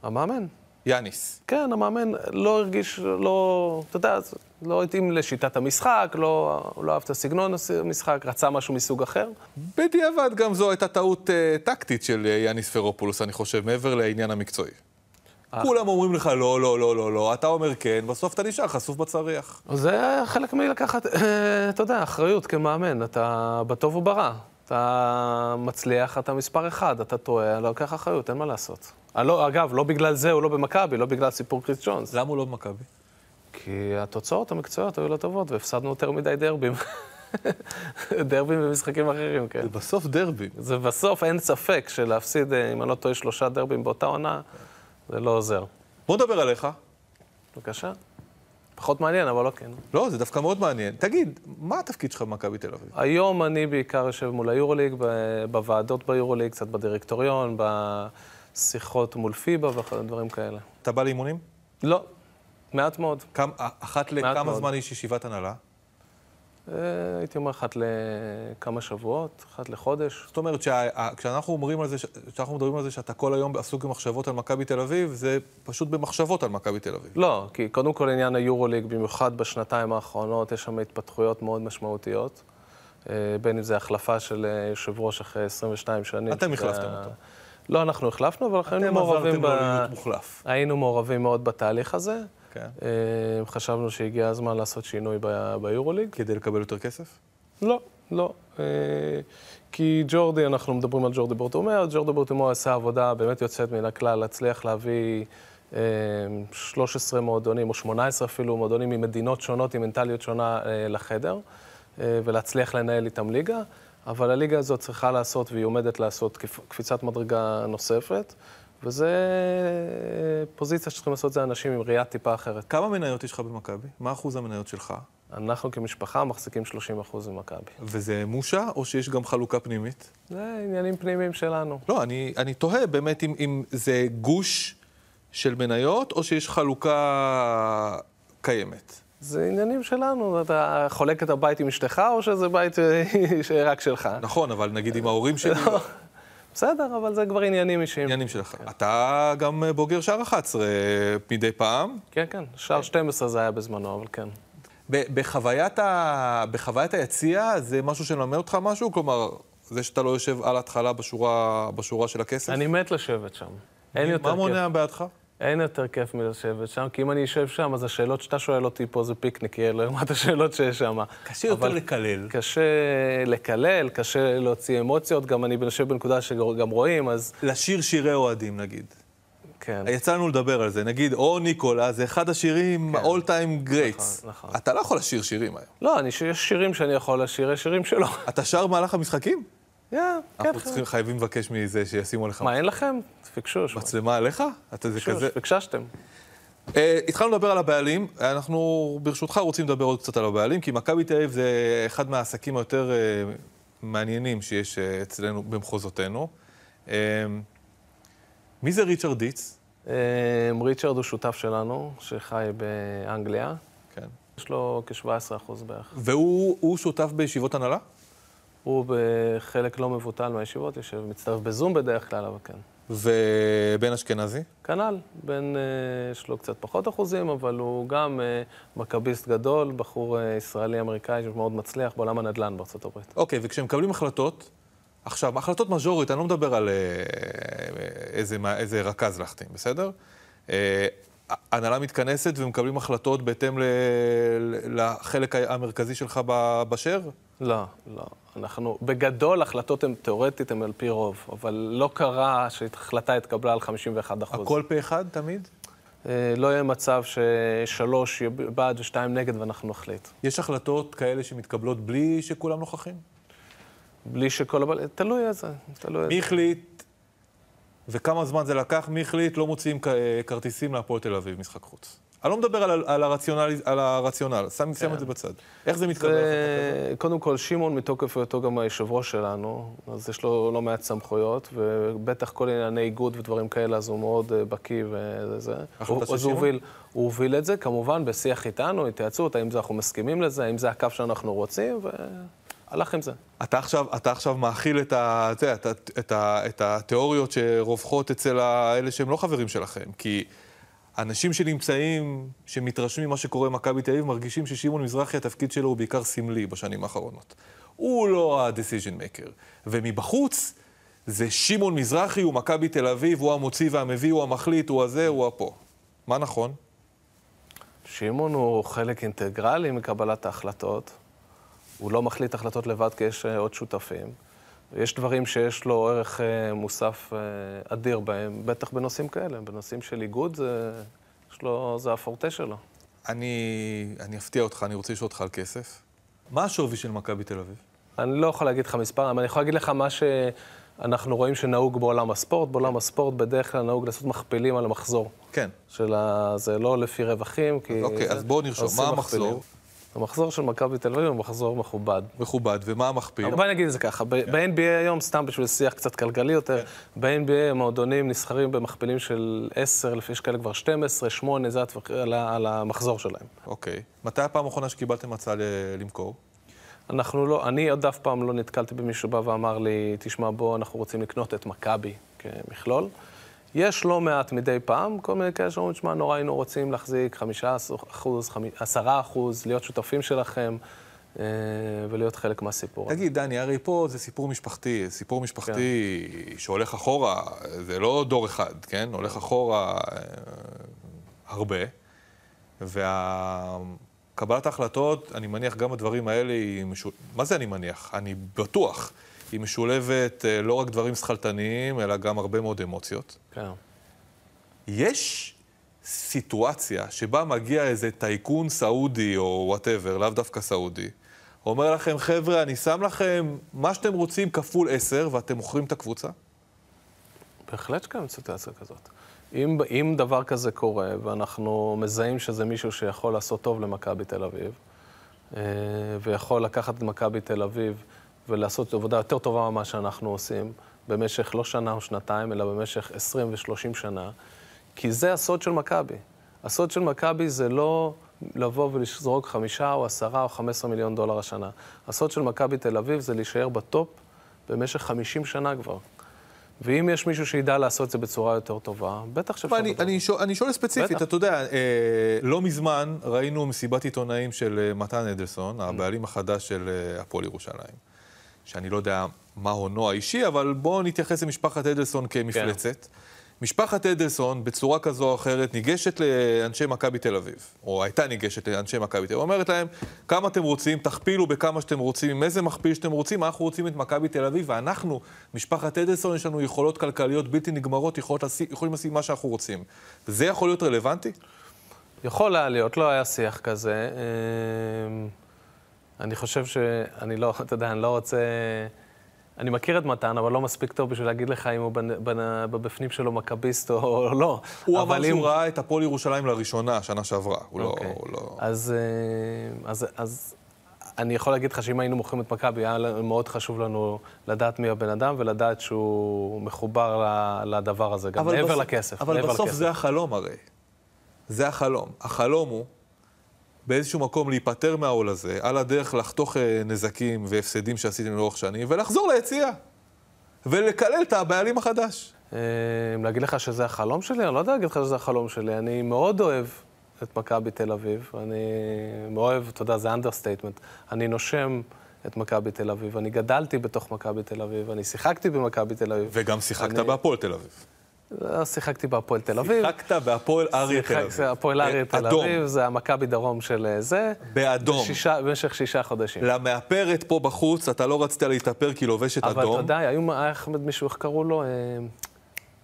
המאמן. מיאניס. כן, המאמן לא הרגיש, לא, אתה יודע, לא התאים לשיטת המשחק, לא, לא אהב את הסגנון המשחק, רצה משהו מסוג אחר. בדיעבד גם זו הייתה טעות אה, טקטית של אה, יאניס פרופולוס, אני חושב, מעבר לעניין המקצועי. אה. כולם אומרים לך לא, לא, לא, לא, לא, אתה אומר כן, בסוף אתה נשאר חשוף בצריח. זה חלק מלקחת, אה, אתה יודע, אחריות כמאמן, אתה בטוב וברע. אתה מצליח, אתה מספר אחד, אתה טועה, אתה לוקח אחריות, אין מה לעשות. אה, לא, אגב, לא בגלל זה הוא לא במכבי, לא בגלל סיפור קריס ג'ונס. למה הוא לא במכבי? כי התוצאות המקצועיות היו לא טובות, והפסדנו יותר מדי דרבים. *laughs* דרבים ומשחקים אחרים, כן. זה בסוף דרבי. זה בסוף, אין ספק שלהפסיד, אה, אם אני לא טועה, שלושה דרבים באותה עונה, זה לא עוזר. בוא נדבר עליך. בבקשה. פחות מעניין, אבל לא כן. לא, זה דווקא מאוד מעניין. תגיד, מה התפקיד שלך במכבי תל אביב? היום אני בעיקר יושב מול היורוליג, בוועדות ביורוליג, קצת בדירקטוריון, בשיחות מול פיבה ודברים כאלה. אתה בא לאימונים? לא, מעט מאוד. כמה, אחת לכמה. זמן יש ישיבת הנהלה? אה, הייתי אומר אחת לכמה שבועות, אחת לחודש. זאת אומרת, כשאנחנו אומרים על זה, כשאנחנו מדברים על זה שאתה כל היום עסוק במחשבות על מכבי תל אביב, זה פשוט במחשבות על מכבי תל אביב. לא, כי קודם כל עניין היורוליג, במיוחד בשנתיים האחרונות, יש שם התפתחויות מאוד משמעותיות. אה, בין אם זה החלפה של אה, יושב ראש אחרי 22 שנים. אתם החלפתם אותו. לא אנחנו החלפנו, אבל היינו אתם מעורבים עזרתם ב... לו להיות מוחלף. היינו מעורבים מאוד בתהליך הזה. כן. אה, חשבנו שהגיע הזמן לעשות שינוי ביורוליג. כדי לקבל יותר כסף? לא, לא. אה, כי ג'ורדי, אנחנו מדברים על ג'ורדי בורטומר, ג'ורדי בורטומר עשה עבודה באמת יוצאת מן הכלל, להצליח להביא אה, 13 מועדונים, או 18 אפילו, מועדונים ממדינות שונות, עם מנטליות שונה אה, לחדר, אה, ולהצליח לנהל איתם ליגה. אבל הליגה הזאת צריכה לעשות, והיא עומדת לעשות קפ- קפיצת מדרגה נוספת, וזו פוזיציה שצריכים לעשות זה אנשים עם ראייה טיפה אחרת. כמה מניות יש לך במכבי? מה אחוז המניות שלך? אנחנו כמשפחה מחזיקים 30% ממכבי. וזה מושה, או שיש גם חלוקה פנימית? זה עניינים פנימיים שלנו. לא, אני, אני תוהה באמת אם, אם זה גוש של מניות, או שיש חלוקה קיימת. זה עניינים שלנו, אתה חולק את הבית עם אשתך, או שזה בית אה, *laughs* רק שלך? נכון, אבל נגיד עם ההורים שלי, לא. בסדר, אבל זה כבר עניינים אישיים. עניינים שלך. אתה גם בוגר שער 11 מדי פעם. כן, כן, שער 12 זה היה בזמנו, אבל כן. בחוויית, ה... בחוויית היציע זה משהו שמלמד אותך משהו? כלומר, זה שאתה לא יושב על ההתחלה בשורה, בשורה של הכסף? אני מת לשבת שם. אין יותר מה כיף. מונע בעדך? אין יותר כיף מלשבת שם, כי אם אני אשב שם, אז השאלות שאתה שואל אותי פה זה פיקניק, יהיה לעומת השאלות שיש שם. קשה יותר לקלל. קשה לקלל, קשה להוציא אמוציות, גם אני יושב בנקודה שגם רואים, אז לשיר שירי אוהדים, נגיד. כן. יצא לנו לדבר על זה. נגיד, או ניקולה, זה אחד השירים כן. all time greats. נכון, נכון. אתה לא יכול לשיר שירים היום. לא, אני, יש שירים שאני יכול לשיר, יש שירים שלא. אתה שר במהלך המשחקים? כן, אנחנו צריכים, חייבים לבקש מזה שישימו עליך מה, אין לכם? פיקשוש. מצלמה עליך? אתה זה כזה... פיקששתם. אה, התחלנו לדבר על הבעלים, אנחנו ברשותך רוצים לדבר עוד קצת על הבעלים, כי מכבי תל אביב זה אחד מהעסקים היותר אה, מעניינים שיש אה, אצלנו במחוזותינו. מי זה ריצ'רד דיץ? ריצ'רד הוא שותף שלנו, שחי באנגליה. כן. יש לו כ-17% בערך. והוא הוא שותף בישיבות הנהלה? הוא בחלק לא מבוטל מהישיבות, יושב, מצטרף בזום בדרך כלל, אבל כן. ובן אשכנזי? כנ"ל, בין, אה, יש לו קצת פחות אחוזים, אבל הוא גם אה, מכביסט גדול, בחור אה, ישראלי-אמריקאי שמאוד מצליח בעולם הנדל"ן בארצות הברית. אוקיי, וכשמקבלים החלטות, עכשיו, החלטות מז'ורית, אני לא מדבר על איזה, מה- איזה רכז להחתים, בסדר? הנהלה מתכנסת ומקבלים החלטות בהתאם ל- לחלק המרכזי שלך ב- בשאר? לא, לא. אנחנו, בגדול, החלטות הן תיאורטית, הן על פי רוב, אבל לא קרה שהחלטה התקבלה על 51 אחוז. הכל פה אחד תמיד? אה, לא יהיה מצב ששלוש יהיה בעד ושתיים נגד ואנחנו נחליט. יש החלטות כאלה שמתקבלות בלי שכולם נוכחים? בלי שכל הבעל... תלוי איזה, תלוי איזה. מי החליט וכמה זמן זה לקח? מי החליט לא מוציאים כ- כרטיסים להפועל תל אביב, משחק חוץ? אני לא מדבר על, על, הרציונל, על הרציונל, שם, שם את זה בצד. איך זה כזאת? זה, קודם כל, שמעון מתוקף היותו גם היושב ראש שלנו, אז יש לו לא מעט סמכויות, ובטח כל ענייני איגוד ודברים כאלה, אז הוא מאוד אה, בקיא וזה. של אז הוא? הוביל, הוא הוביל את זה, כמובן, בשיח איתנו, התייעצות, האם זה אנחנו מסכימים לזה, האם זה הקו שאנחנו רוצים, והלך עם זה. אתה עכשיו, אתה עכשיו מאכיל את, ה, את, את, את, את, ה, את התיאוריות שרווחות אצל האלה שהם לא חברים שלכם. כי אנשים שנמצאים, שמתרשמים ממה שקורה במכבי תל אביב, מרגישים ששמעון מזרחי, התפקיד שלו הוא בעיקר סמלי בשנים האחרונות. הוא לא ה-decision maker. ומבחוץ, זה שמעון מזרחי, הוא מכבי תל אביב, הוא המוציא והמביא, הוא המחליט, הוא הזה, הוא הפה. מה נכון? שמעון הוא חלק אינטגרלי מקבלת ההחלטות. הוא לא מחליט החלטות לבד כי יש אה, עוד שותפים. יש דברים שיש לו ערך אה, מוסף אה, אדיר בהם, בטח בנושאים כאלה. בנושאים של איגוד, זה, יש לו, זה הפורטה שלו. אני, אני אפתיע אותך, אני רוצה לשאול אותך על כסף. מה השווי של מכבי תל אביב? אני לא יכול להגיד לך מספר, אבל אני יכול להגיד לך מה שאנחנו רואים שנהוג בעולם הספורט. בעולם הספורט בדרך כלל נהוג לעשות מכפילים על המחזור. כן. של ה... זה לא לפי רווחים, כי... אוקיי, אז בואו נרשום. מה. המחזור? המחזור של מכבי תל אביב הוא מחזור מכובד. מכובד, ומה המכפיל? בואי נגיד את זה ככה, כן. ב-NBA היום, סתם בשביל שיח קצת כלכלי יותר, ב-NBA המועדונים נסחרים במכפילים של 10, לפי יש כאלה כבר 12, 8, זה על המחזור שלהם. אוקיי. מתי הפעם האחרונה שקיבלתם הצעה ל- למכור? אנחנו לא, אני עוד אף פעם לא נתקלתי במישהו שבא ואמר לי, תשמע, בוא, אנחנו רוצים לקנות את מכבי כמכלול. יש לא מעט מדי פעם, כל מיני כאלה שאומרים, תשמע, נורא היינו רוצים להחזיק 15 אחוז, 10 אחוז, להיות שותפים שלכם אה, ולהיות חלק מהסיפור. הזה. תגיד, דני, הרי פה זה סיפור משפחתי, סיפור משפחתי שהולך אחורה, זה לא דור אחד, כן? הולך אחורה אה, הרבה, קבלת ההחלטות, אני מניח גם הדברים האלה היא משול... מה זה אני מניח? אני בטוח. היא משולבת אה, לא רק דברים שכלתניים, אלא גם הרבה מאוד אמוציות. כן. יש סיטואציה שבה מגיע איזה טייקון סעודי או whatever, לאו דווקא סעודי, אומר לכם, חבר'ה, אני שם לכם מה שאתם רוצים כפול עשר, ואתם מוכרים את הקבוצה? בהחלט שקיימת סיטואציה כזאת. אם, אם דבר כזה קורה, ואנחנו מזהים שזה מישהו שיכול לעשות טוב למכבי תל אביב, אה, ויכול לקחת את מכבי תל אביב ולעשות עבודה יותר טובה ממה שאנחנו עושים, במשך לא שנה או שנתיים, אלא במשך 20 ו-30 שנה, כי זה הסוד של מכבי. הסוד של מכבי זה לא לבוא ולזרוק חמישה או עשרה או חמש עשרה מיליון דולר השנה. הסוד של מכבי תל אביב זה להישאר בטופ במשך 50 שנה כבר. ואם יש מישהו שידע לעשות את זה בצורה יותר טובה, בטח שאפשר אני. אני, שואל, אני שואל ספציפית, בטח. אתה יודע, אה, לא מזמן ראינו מסיבת עיתונאים של אה, מתן אדלסון, הבעלים החדש של אה, הפועל ירושלים, שאני לא יודע מה הונו האישי, אבל בואו נתייחס למשפחת אדלסון כמפלצת. משפחת אדלסון, בצורה כזו או אחרת, ניגשת לאנשי מכבי תל אביב, או הייתה ניגשת לאנשי מכבי תל אביב, אומרת להם, כמה אתם רוצים, תכפילו בכמה שאתם רוצים, עם איזה מכפיל שאתם רוצים, אנחנו רוצים את מכבי תל אביב, ואנחנו, משפחת אדלסון, יש לנו יכולות כלכליות בלתי נגמרות, יכולות לשים, יכולים לשים מה שאנחנו רוצים. זה יכול להיות רלוונטי? יכול היה להיות, לא היה שיח כזה. אני חושב שאני לא, אתה יודע, אני לא רוצה... אני מכיר את מתן, אבל לא מספיק טוב בשביל להגיד לך אם הוא בנ- בנ- בבפנים שלו מכביסט או *laughs* לא. הוא אמר אם- שהוא ראה את הפועל ירושלים לראשונה, שנה שעברה. הוא לא... אוקיי. הוא לא... אז, אה, אז, אז אני יכול להגיד לך שאם היינו מוכרים את מכבי, היה מאוד חשוב לנו לדעת מי הבן אדם ולדעת שהוא מחובר לדבר הזה, גם מעבר בסוף- לכסף. אבל בסוף לכסף. זה החלום הרי. זה החלום. החלום הוא באיזשהו מקום להיפטר מהעול הזה, על הדרך לחתוך אה, נזקים והפסדים שעשיתם לאורך שנים, ולחזור ליציאה. ולקלל את הבעלים החדש. אה, להגיד לך שזה החלום שלי? אני לא יודע להגיד לך שזה החלום שלי. אני מאוד אוהב את מכבי תל אביב. אני מאוד אוהב, אתה יודע, זה understatement. אני נושם את מכבי תל אביב. אני גדלתי בתוך מכבי תל אביב. אני שיחקתי במכבי תל אביב. וגם שיחקת אני- בהפועל תל אביב. לא שיחקתי בהפועל תל אביב. שיחקת בהפועל אריה תל אביב. שיחק- הפועל אריה תל. אביב, זה המכבי דרום של אה, זה. באדום. שישה- במשך שישה חודשים. למאפרת פה בחוץ, אתה לא רצית להתאפר כי לובשת אבל אתה אדום. יודע, היו, היה אחמד מישהו, איך קראו לו? אה,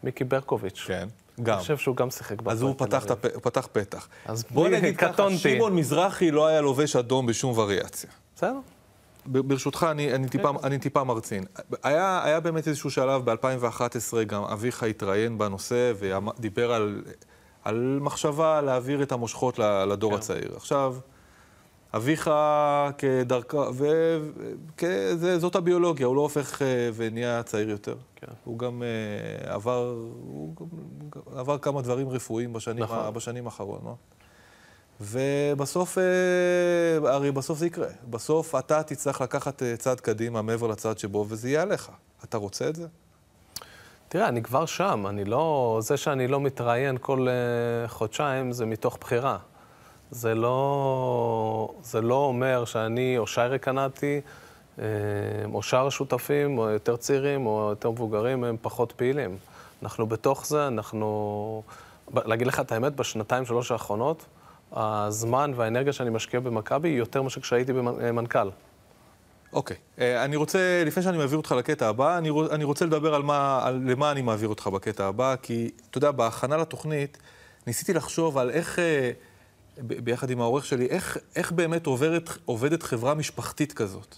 מיקי ברקוביץ'. כן, גם. אני חושב שהוא גם שיחק בהפועל אז תל פתח, אביב. הפ... הוא פתח פתח. אז בוא *laughs* נגיד ככה. שמעון מזרחי לא היה לובש אדום בשום וריאציה. בסדר. ברשותך, אני, אני, טיפה, אני טיפה מרצין. היה, היה באמת איזשהו שלב ב-2011, גם אביך התראיין בנושא ודיבר על, על מחשבה להעביר את המושכות לדור כן. הצעיר. עכשיו, אביך כדרכה, וזאת הביולוגיה, הוא לא הופך אה, ונהיה צעיר יותר. כן. הוא גם אה, עבר, הוא גם עבר כמה דברים רפואיים בשנים, נכון. בשנים האחרונות. ובסוף, אה, הרי בסוף זה יקרה. בסוף אתה תצטרך לקחת אה, צעד קדימה מעבר לצעד שבו, וזה יהיה עליך. אתה רוצה את זה? תראה, אני כבר שם, אני לא... זה שאני לא מתראיין כל uh, חודשיים, זה מתוך בחירה. זה לא, זה לא אומר שאני או שיירה קנאטי, אה, או שאר השותפים, או יותר צעירים, או יותר מבוגרים, הם פחות פעילים. אנחנו בתוך זה, אנחנו... להגיד לך את האמת, בשנתיים, שלוש האחרונות, הזמן והאנרגיה שאני משקיע במכבי היא יותר מאשר כשהייתי במנכ"ל. אוקיי. אה, אני רוצה, לפני שאני מעביר אותך לקטע הבא, אני, רוצ- אני רוצה לדבר על, מה, על למה אני מעביר אותך בקטע הבא, כי, אתה יודע, בהכנה לתוכנית, ניסיתי לחשוב על איך, אה, ב- ביחד עם העורך שלי, איך, איך באמת עוברת, עובדת חברה משפחתית כזאת.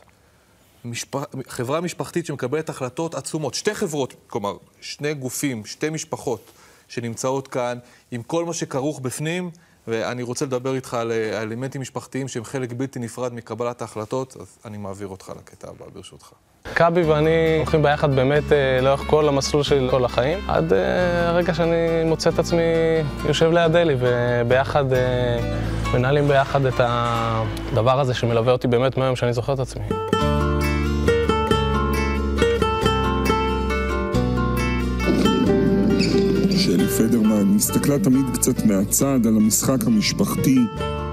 משפ... חברה משפחתית שמקבלת החלטות עצומות. שתי חברות, כלומר, שני גופים, שתי משפחות שנמצאות כאן, עם כל מה שכרוך בפנים, ואני רוצה לדבר איתך על אה, אלמנטים משפחתיים שהם חלק בלתי נפרד מקבלת ההחלטות, אז אני מעביר אותך לקטע הבא, ברשותך. מכבי ואני הולכים ביחד באמת אה, לאורך כל המסלול של כל החיים, עד אה, הרגע שאני מוצא את עצמי יושב ליד אלי, וביחד מנהלים ביחד את הדבר הזה שמלווה אותי באמת מהיום שאני זוכר את עצמי. שלי פדרמן הסתכלה תמיד קצת מהצד על המשחק המשפחתי,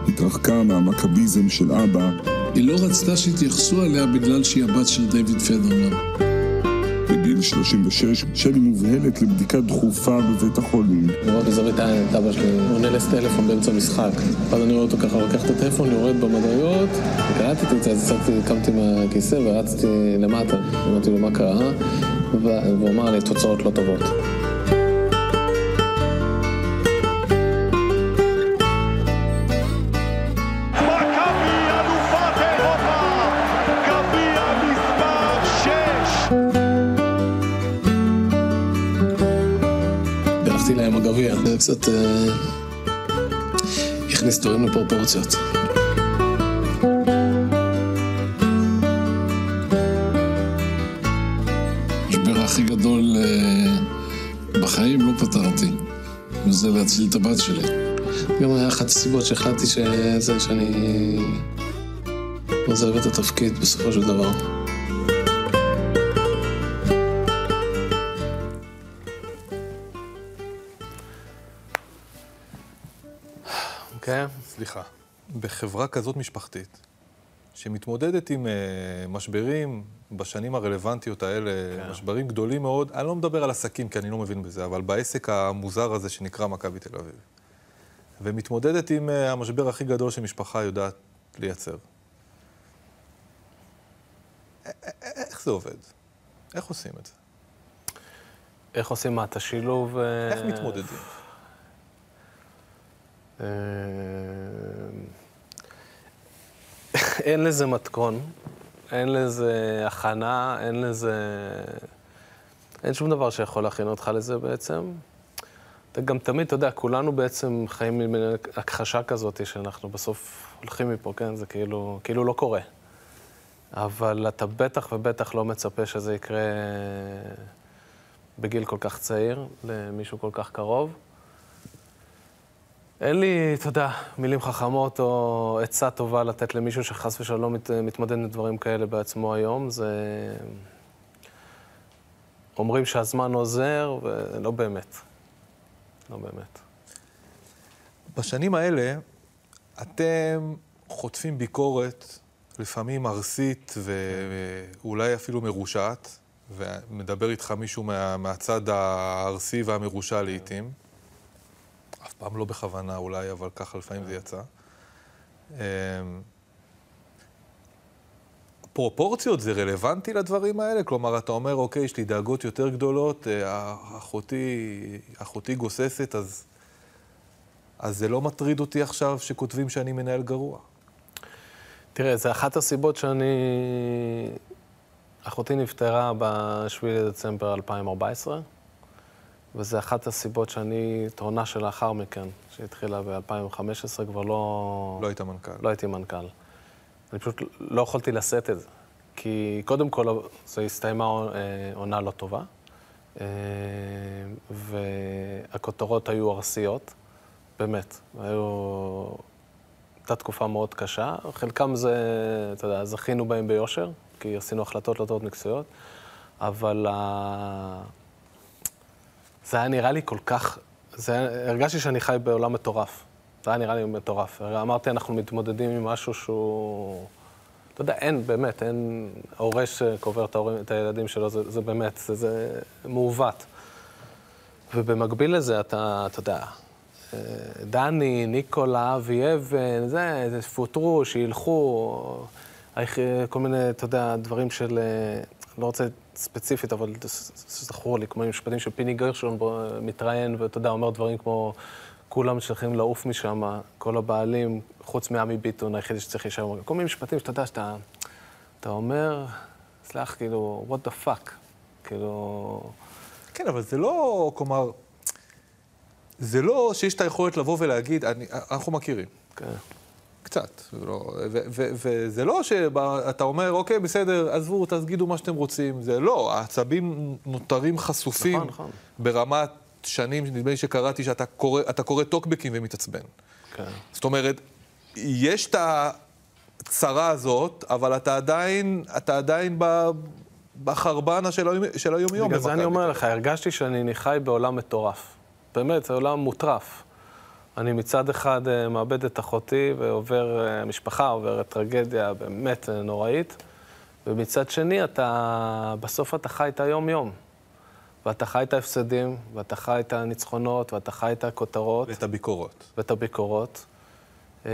התרחקה מהמכביזם של אבא, היא לא רצתה שיתייחסו אליה בגלל שהיא הבת של דיוויד פדרמן. בגיל 36. שלי מובהלת לבדיקה דחופה בבית החולים. אני רואה בזווית העין את אבא שלי עונה לטלפון באמצע משחק. ואז אני רואה אותו ככה, לוקח את הטלפון, יורד במדרגות, קראתי את זה, אז יצאתי, קמתי מהכיסא ורצתי למטה. אמרתי לו מה קרה, והוא אמר לי תוצאות לא טובות. הגביע, זה קצת אה, הכניס דברים לפרופורציות. המשבר הכי גדול אה, בחיים לא פתרתי, וזה להציל את הבת שלי. גם היה אחת הסיבות שהחלטתי שזה, שאני עוזב את התפקיד בסופו של דבר. סליחה. בחברה כזאת משפחתית, שמתמודדת עם uh, משברים בשנים הרלוונטיות האלה, כן. משברים גדולים מאוד, אני לא מדבר על עסקים, כי אני לא מבין בזה, אבל בעסק המוזר הזה שנקרא מכבי תל אביב. ומתמודדת עם uh, המשבר הכי גדול שמשפחה יודעת לייצר. א- א- איך זה עובד? איך עושים את זה? איך עושים מה? את השילוב... אה, איך מתמודדים? אה, אין לזה מתכון, אין לזה הכנה, אין לזה... אין שום דבר שיכול להכין אותך לזה בעצם. אתה גם תמיד, אתה יודע, כולנו בעצם חיים עם הכחשה כזאת שאנחנו בסוף הולכים מפה, כן? זה כאילו, כאילו לא קורה. אבל אתה בטח ובטח לא מצפה שזה יקרה בגיל כל כך צעיר, למישהו כל כך קרוב. אין לי, אתה יודע, מילים חכמות או עצה טובה לתת למישהו שחס ושלום מת, מתמודד עם דברים כאלה בעצמו היום. זה... אומרים שהזמן עוזר, ולא באמת. לא באמת. בשנים האלה, אתם חוטפים ביקורת, לפעמים ארסית ואולי אפילו מרושעת, ומדבר איתך מישהו מה, מהצד הארסי והמרושע לעיתים. פעם לא בכוונה אולי, אבל ככה לפעמים זה יצא. אמ, פרופורציות זה רלוונטי לדברים האלה? כלומר, אתה אומר, אוקיי, יש לי דאגות יותר גדולות, אה, אחותי, אחותי גוססת, אז, אז זה לא מטריד אותי עכשיו שכותבים שאני מנהל גרוע. תראה, זה אחת הסיבות שאני... אחותי נפטרה ב-7 לדצמבר 2014, וזה אחת הסיבות שאני, את העונה שלאחר מכן, שהתחילה ב-2015, כבר לא... לא היית מנכ"ל. לא הייתי מנכ"ל. אני פשוט לא יכולתי לשאת את זה. כי קודם כל, זו הסתיימה אה, עונה לא טובה, אה, והכותרות היו ארסיות, באמת. היו... הייתה תקופה מאוד קשה. חלקם זה, אתה יודע, זכינו בהם ביושר, כי עשינו החלטות לא טובות מקצועיות, אבל ה... זה היה נראה לי כל כך... זה היה... הרגשתי שאני חי בעולם מטורף. זה היה נראה לי מטורף. אמרתי, אנחנו מתמודדים עם משהו שהוא... אתה יודע, אין, באמת, אין הורה שקובר את, ההורים, את הילדים שלו, זה, זה באמת, זה, זה מעוות. ובמקביל לזה, אתה, אתה יודע, דני, ניקולה, אבי אבן, זה, זה פוטרו, שילכו, כל מיני, אתה יודע, דברים של, לא רוצה ספציפית, אבל זכור לי, כמו משפטים של פיני גרשון מתראיין, ואתה יודע, אומר דברים כמו, כולם צריכים לעוף משם, כל הבעלים, חוץ מעמי ביטון, היחידי שצריך להישאר, כל מיני משפטים שאתה יודע, שאתה אתה אומר, סלח, כאילו, what the fuck, כאילו... כן, אבל זה לא, כלומר, זה לא שיש את היכולת לבוא ולהגיד, אני, אנחנו מכירים. כן. קצת. לא, וזה לא שאתה אומר, אוקיי, בסדר, עזבו, תגידו מה שאתם רוצים. זה לא, העצבים נותרים חשופים נכון, נכון. ברמת שנים, נדמה לי שקראתי שאתה קורא, קורא טוקבקים ומתעצבן. כן. זאת אומרת, יש את הצרה הזאת, אבל אתה עדיין, אתה עדיין ב... בחרבנה של היום-יום. בגלל זה אני אומר לך, הרגשתי שאני חי בעולם מטורף. באמת, זה עולם מוטרף. אני מצד אחד uh, מאבד את אחותי ועובר, uh, משפחה עוברת טרגדיה באמת uh, נוראית, ומצד שני, אתה, בסוף אתה חי את היום-יום. ואתה חי את ההפסדים, ואתה חי את הניצחונות, ואתה חי את הכותרות. ואת הביקורות. ואת הביקורות. אה,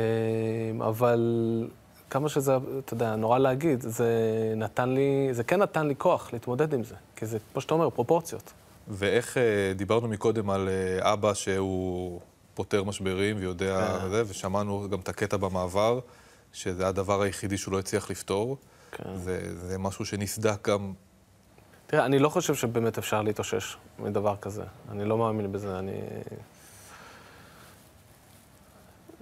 אבל כמה שזה, אתה יודע, נורא להגיד, זה נתן לי, זה כן נתן לי כוח להתמודד עם זה. כי זה, כמו שאתה אומר, פרופורציות. ואיך, אה, דיברנו מקודם על אה, אבא שהוא פותר משברים ויודע כן. זה, ושמענו גם את הקטע במעבר, שזה הדבר היחידי שהוא לא הצליח לפתור. כן. זה, זה משהו שנסדק גם תראה, אני לא חושב שבאמת אפשר להתאושש מדבר כזה. אני לא מאמין בזה, אני...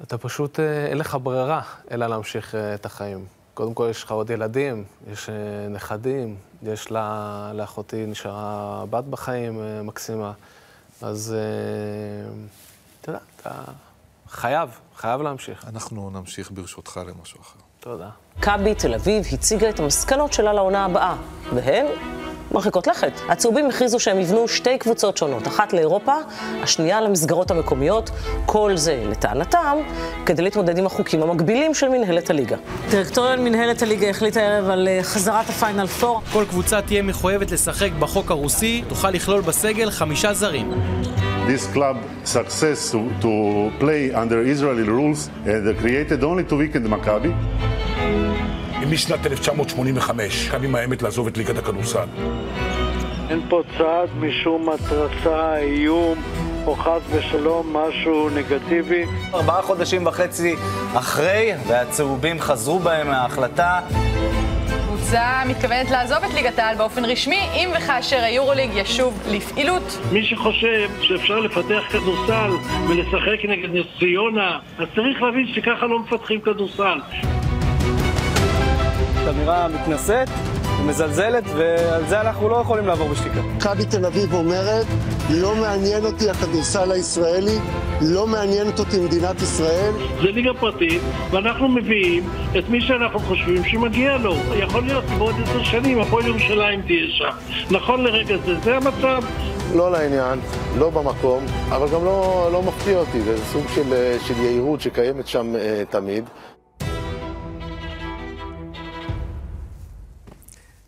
אתה פשוט, אה, אין לך ברירה אלא להמשיך אה, את החיים. קודם כל, יש לך עוד ילדים, יש אה, נכדים, יש לה, לאחותי נשארה בת בחיים מקסימה. אז אתה יודע, אתה חייב, חייב להמשיך. אנחנו נמשיך ברשותך למשהו אחר. תודה. מכבי תל אביב הציגה את המסקנות שלה לעונה הבאה, והן מרחיקות לכת. הצהובים הכריזו שהם יבנו שתי קבוצות שונות, אחת לאירופה, השנייה למסגרות המקומיות, כל זה, לטענתם, כדי להתמודד עם החוקים המקבילים של מנהלת הליגה. דירקטוריון מנהלת הליגה החליט הערב על אה, חזרת הפיינל פור. כל קבוצה תהיה מחויבת לשחק בחוק הרוסי, תוכל לכלול בסגל חמישה זרים. This club success to, to play under Israeli rules uh, created only to weaken the Maccabi. משנת 1985 קם עם האמת לעזוב את ליגת הכדורסל. אין פה צעד משום התרסה, איום או חס ושלום משהו נגטיבי. ארבעה חודשים וחצי אחרי, והצהובים חזרו בהם מההחלטה. הקבוצה מתכוונת לעזוב את ליגת העל באופן רשמי, אם וכאשר היורוליג ישוב לפעילות. מי שחושב שאפשר לפתח כדורסל ולשחק נגד נס ציונה, אז צריך להבין שככה לא מפתחים כדורסל. אמירה מתנשאת, מזלזלת, ועל זה אנחנו לא יכולים לעבור בשתיקה. מכבי תל אביב אומרת, לא מעניין אותי הכדורסל הישראלי, לא מעניינת אותי מדינת ישראל. זה ליגה פרטית, ואנחנו מביאים את מי שאנחנו חושבים שמגיע לו. יכול להיות שבעוד עשר שנים הפועל ירושלים תהיה שם. נכון לרגע זה, זה המצב. לא לעניין, לא במקום, אבל גם לא, לא מפתיע אותי, זה סוג של, של יהירות שקיימת שם uh, תמיד.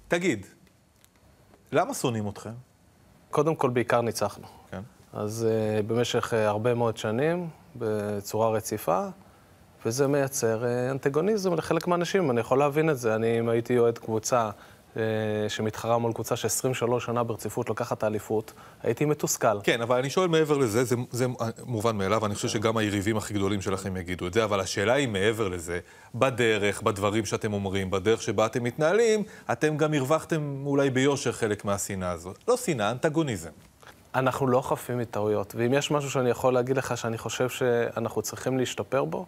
תגיד, למה שונאים אתכם? קודם כל, בעיקר ניצחנו. כן. אז uh, במשך uh, הרבה מאוד שנים, בצורה רציפה, וזה מייצר uh, אנטגוניזם לחלק מהאנשים. אני יכול להבין את זה. אני, אם הייתי אוהד קבוצה uh, שמתחרה מול קבוצה ש-23 שנה ברציפות לוקחת האליפות, הייתי מתוסכל. כן, אבל אני שואל מעבר לזה, זה, זה מובן מאליו, אני חושב שגם היריבים הכי גדולים שלכם יגידו את זה, אבל השאלה היא מעבר לזה, בדרך, בדברים שאתם אומרים, בדרך שבה אתם מתנהלים, אתם גם הרווחתם אולי ביושר חלק מהשנאה הזאת. לא שנאה, אנטגוניזם. אנחנו לא חפים מטעויות, ואם יש משהו שאני יכול להגיד לך שאני חושב שאנחנו צריכים להשתפר בו,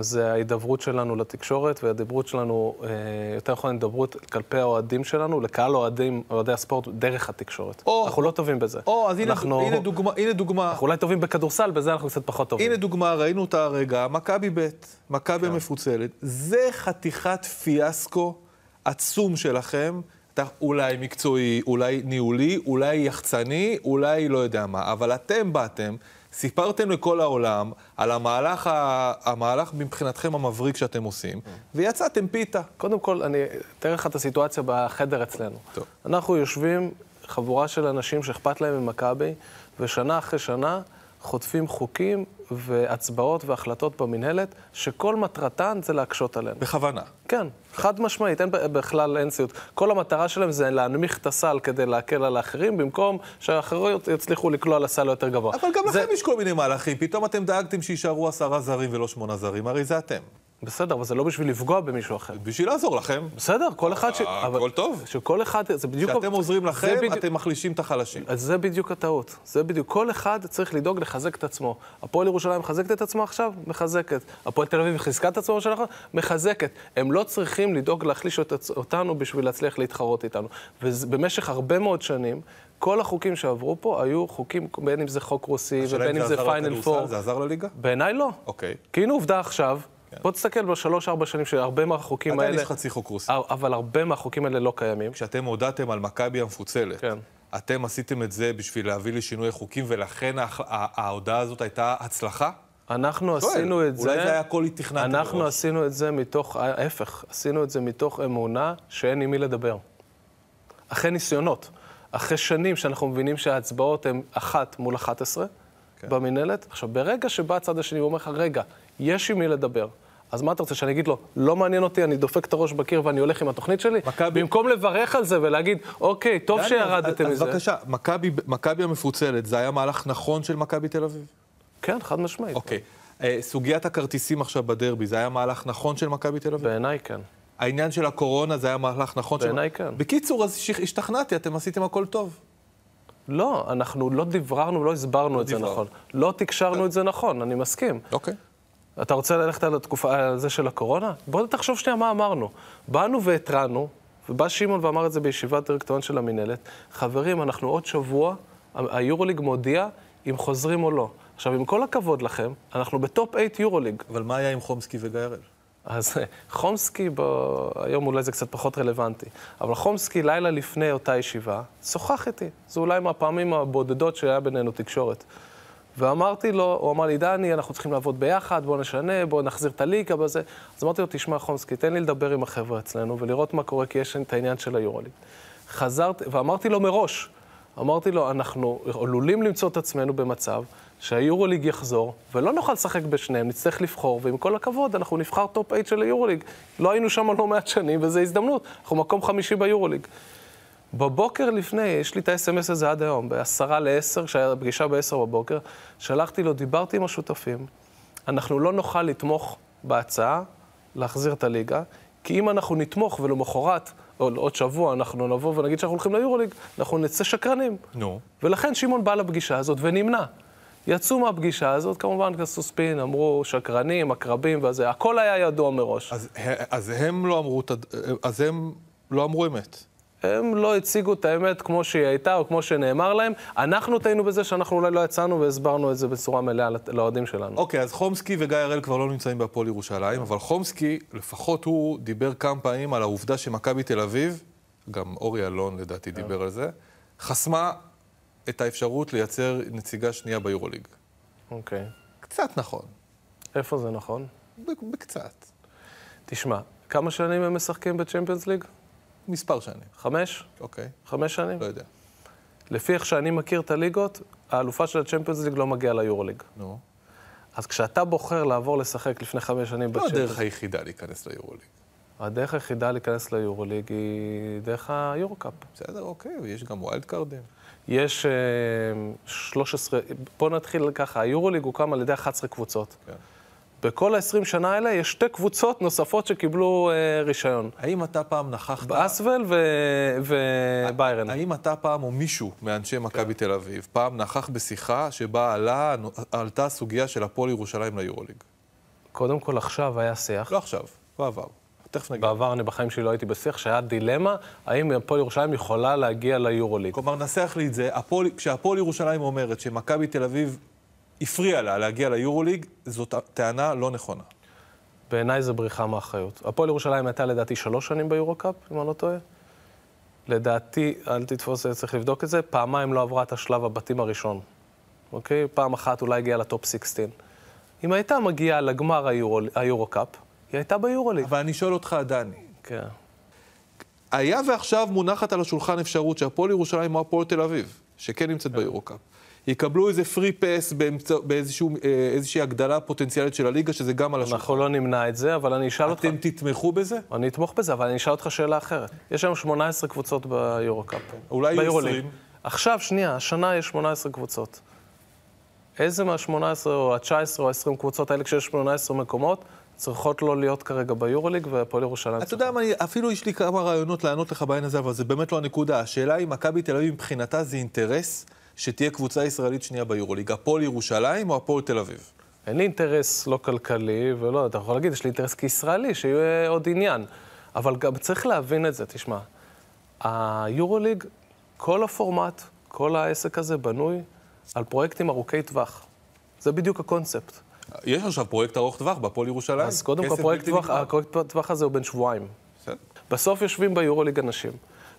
זה ההידברות שלנו לתקשורת וההידברות שלנו, יותר נכון, ההידברות כלפי האוהדים שלנו, לקהל אוהדים, אוהדי הספורט, דרך התקשורת. או, אנחנו לא טובים בזה. או, אז אנחנו, הנה, דוגמה, הנה דוגמה. אנחנו אולי טובים בכדורסל, בזה אנחנו קצת פחות טובים. הנה דוגמה, ראינו אותה הרגע, מכבי ב', מכבי כן. המפוצלת. זה חתיכת פיאסקו עצום שלכם. אולי מקצועי, אולי ניהולי, אולי יחצני, אולי לא יודע מה, אבל אתם באתם, סיפרתם לכל העולם על המהלך, ה... המהלך מבחינתכם המבריק שאתם עושים, ויצאתם פיתה. קודם כל, אני אתאר לך את הסיטואציה בחדר אצלנו. טוב. אנחנו יושבים, חבורה של אנשים שאכפת להם ממכבי, ושנה אחרי שנה חוטפים חוקים והצבעות והחלטות במינהלת, שכל מטרתן זה להקשות עלינו. בכוונה. כן, חד משמעית, אין, בכלל אין סיוט. כל המטרה שלהם זה להנמיך את הסל כדי להקל על האחרים, במקום שהאחרות יצליחו לקלוע על הסל יותר גבוה. אבל גם זה... לכם יש כל מיני מהלכים, פתאום אתם דאגתם שיישארו עשרה זרים ולא שמונה זרים, הרי זה אתם. בסדר, אבל זה לא בשביל לפגוע במישהו אחר. בשביל לעזור לכם. בסדר, כל אחד ש... הכל טוב. שכל אחד, זה בדיוק... כשאתם עוזרים לכם, אתם מחלישים את החלשים. אז זה בדיוק הטעות. זה בדיוק. כל אחד צריך לדאוג לחזק את עצמו. הפועל ירושלים מחזקת את עצמה עכשיו? מחזקת. הפועל תל אביב חיזקה את עצמה בשנה האחרונה? מחזקת. הם לא צריכים לדאוג להחליש אותנו בשביל להצליח להתחרות איתנו. ובמשך הרבה מאוד שנים, כל החוקים שעברו פה היו חוקים, בין אם זה חוק רוסי ובין אם זה פיינל פור. זה עזר לליגה? בעיניי לא. אוקיי. כי הנה עובדה עכשיו, כן. בוא תסתכל בשלוש-ארבע שנים שהרבה מהחוקים האלה... עדיין יש חצי חוק רוסי. אבל הרבה מהחוקים האלה לא קיימים. כשאתם הודעתם על מכבי המפוצלת, כן. אתם עשיתם את זה בשביל להביא לשינוי חוקים, ולכן ההודעה הזאת הייתה הצלחה? אנחנו שואל, עשינו את זה... אולי זה היה הכל תכננתי אנחנו מראש. עשינו את זה מתוך, ההפך, עשינו את זה מתוך אמונה שאין עם מי לדבר. אחרי ניסיונות, אחרי שנים שאנחנו מבינים שההצבעות הן אחת מול 11 כן. במינהלת. עכשיו, ברגע שבא הצד השני ואומר לך, רגע, יש עם מי לדבר, אז מה אתה רוצה, שאני אגיד לו, לא מעניין אותי, אני דופק את הראש בקיר ואני הולך עם התוכנית שלי? במקום לברך על זה ולהגיד, אוקיי, טוב דני, שירדתם אז- מזה. אז בבקשה, מכבי- מכבי המפוצלת, זה היה מהלך נכון של מכבי תל אביב? כן, חד משמעית. אוקיי. אה, סוגיית הכרטיסים עכשיו בדרבי, זה היה מהלך נכון של מכבי תל אביב? בעיניי כן. העניין של הקורונה, זה היה מהלך נכון של... בעיניי כן. בקיצור, אז השתכנעתי, אתם עשיתם הכל טוב. לא, אנחנו לא דיבררנו, לא הסברנו את זה דיברנו. נכון. לא תקשרנו את זה נכון, אני מסכים. אוקיי. אתה רוצה ללכת על התקופה, על זה של הקורונה? בוא תחשוב שנייה מה אמרנו. באנו והתרענו, ובא שמעון ואמר את זה בישיבת דירקטוריון של המינהלת, חברים, אנחנו עוד שבוע, היורוליג מודיע אם חוזרים או לא. עכשיו, עם כל הכבוד לכם, אנחנו בטופ 8 יורוליג. אבל מה היה עם חומסקי וגיא הראל? אז *laughs* חומסקי, ב... היום אולי זה קצת פחות רלוונטי, אבל חומסקי, לילה לפני אותה ישיבה, שוחח איתי. זה אולי מהפעמים הבודדות שהיה בינינו תקשורת. ואמרתי לו, הוא אמר לי, דני, אנחנו צריכים לעבוד ביחד, בוא נשנה, בוא נחזיר את הליגה בזה. אז אמרתי לו, תשמע, חומסקי, תן לי לדבר עם החבר'ה אצלנו ולראות מה קורה, כי יש את העניין של היורוליג. חזרתי, ואמרתי לו מראש, אמרתי לו, אנחנו עלולים למצוא את עצמנו במצב שהיורוליג יחזור, ולא נוכל לשחק בשניהם, נצטרך לבחור, ועם כל הכבוד, אנחנו נבחר top 8 של היורוליג. לא היינו שם לא מעט שנים, וזו הזדמנות, אנחנו מקום חמישי ביורוליג. בבוקר לפני, יש לי את ה-SMS הזה עד היום, בעשרה לעשר, כשהיה פגישה בעשר בבוקר, שלחתי לו, דיברתי עם השותפים, אנחנו לא נוכל לתמוך בהצעה להחזיר את הליגה, כי אם אנחנו נתמוך ולמחרת, או עוד שבוע, אנחנו נבוא ונגיד שאנחנו הולכים ליורוליג, אנחנו נצא שקרנים. נו. ולכן שמעון בא לפגישה הזאת ונמנע. יצאו מהפגישה הזאת, כמובן עשו ספין, אמרו שקרנים, עקרבים וזה, הכל היה ידוע מראש. אז, אז הם לא אמרו, אז הם לא אמרו אמת. הם לא הציגו את האמת כמו שהיא הייתה, או כמו שנאמר להם. אנחנו טעינו בזה שאנחנו אולי לא יצאנו והסברנו את זה בצורה מלאה לאוהדים שלנו. אוקיי, אז חומסקי וגיא הראל כבר לא נמצאים בהפועל ירושלים, אבל חומסקי, לפחות הוא דיבר כמה פעמים על העובדה שמכבי תל אביב, גם אורי אלון לדעתי דיבר על זה, חסמה את האפשרות לייצר נציגה שנייה ביורוליג. אוקיי. קצת נכון. איפה זה נכון? בקצת. תשמע, כמה שנים הם משחקים בצ'מפיונס ליג? מספר שנים. חמש? אוקיי. חמש שנים? לא יודע. לפי איך שאני מכיר את הליגות, האלופה של הצ'מפיונס ליג לא מגיעה ליורוליג. נו. אז כשאתה בוחר לעבור לשחק לפני חמש שנים לא בצ'מפיונס... הדרך היחידה להיכנס ליורוליג. הדרך היחידה להיכנס ליורוליג היא דרך היורו-קאפ. בסדר, אוקיי, ויש גם wild card ים. יש אה, 13, בוא נתחיל ככה, היורוליג הוקם על ידי 11 קבוצות. כן. בכל ה-20 שנה האלה יש שתי קבוצות נוספות שקיבלו אה, רישיון. האם אתה פעם נכחת... באסוול וביירן. האם אתה פעם, או מישהו מאנשי מכבי תל אביב, פעם נכח בשיחה שבה עלה, עלתה הסוגיה של הפועל ירושלים ליורוליג? קודם כל, עכשיו היה שיח. לא עכשיו, בעבר. תכף נגיד. בעבר אני בחיים שלי לא הייתי בשיח, שהיה דילמה, האם הפועל ירושלים יכולה להגיע ליורוליג. כלומר, נסח לי את זה, הפועל- כשהפועל ירושלים אומרת שמכבי תל אביב הפריע לה להגיע ליורוליג, זאת טענה לא נכונה. בעיניי זה בריחה מאחריות. הפועל ירושלים הייתה לדעתי שלוש שנים ביורו-קאפ, אם אני לא טועה. לדעתי, אל תתפוס, צריך לבדוק את זה, פעמיים לא עברה את השלב הבתים הראשון. אוקיי? פעם אחת אולי הגיעה לטופ 16. אם הייתה מגיעה לגמר היורו- היורו-קאפ, היא הייתה ביורוליג. אבל אני שואל אותך, דני. כן. היה ועכשיו מונחת על השולחן אפשרות שהפועל ירושלים או הפועל תל אביב, שכן נמצאת ביורו-קאפ, יקבלו איזה פרי פס באיזושהי הגדלה פוטנציאלית של הליגה, שזה גם על השולחן. אנחנו לא נמנע את זה, אבל אני אשאל אותך... אתם תתמכו בזה? אני אתמוך בזה, אבל אני אשאל אותך שאלה אחרת. יש היום 18 קבוצות ביורו-קאפ. אולי יהיו ביורוליג. 20. עכשיו, שנייה, השנה יש 18 קבוצות. איזה מה-18 או ה-19 או ה-20 קבוצות האלה, כשיש 18 מקומות, צריכות לא להיות כרגע ביורוליג, והפועל ירושלים אתה יודע מה, אני- אפילו יש לי כמה רעיונות לענות לך בעניין הזה, אבל זה באמת לא הנקודה. השאלה אם מכבי תל אביב מבחינתה זה אינטרס שתהיה קבוצה ישראלית שנייה ביורוליג, הפועל ירושלים או הפועל תל אביב? אין לי אינטרס לא כלכלי, ולא, אתה יכול להגיד, יש לי אינטרס כישראלי, שיהיה עוד עניין. אבל גם צריך להבין את זה, תשמע. היורוליג, כל הפורמט, כל העסק הזה בנוי על פרויקטים ארוכי טווח. זה בדיוק הקונספט. יש עכשיו פרויקט ארוך טווח בהפועל ירושלים. אז קודם כל, פרויקט טווח. הפרויקט טווח הזה הוא בן שבועיים. בסדר. בסוף יושבים ביורוליג אנשים,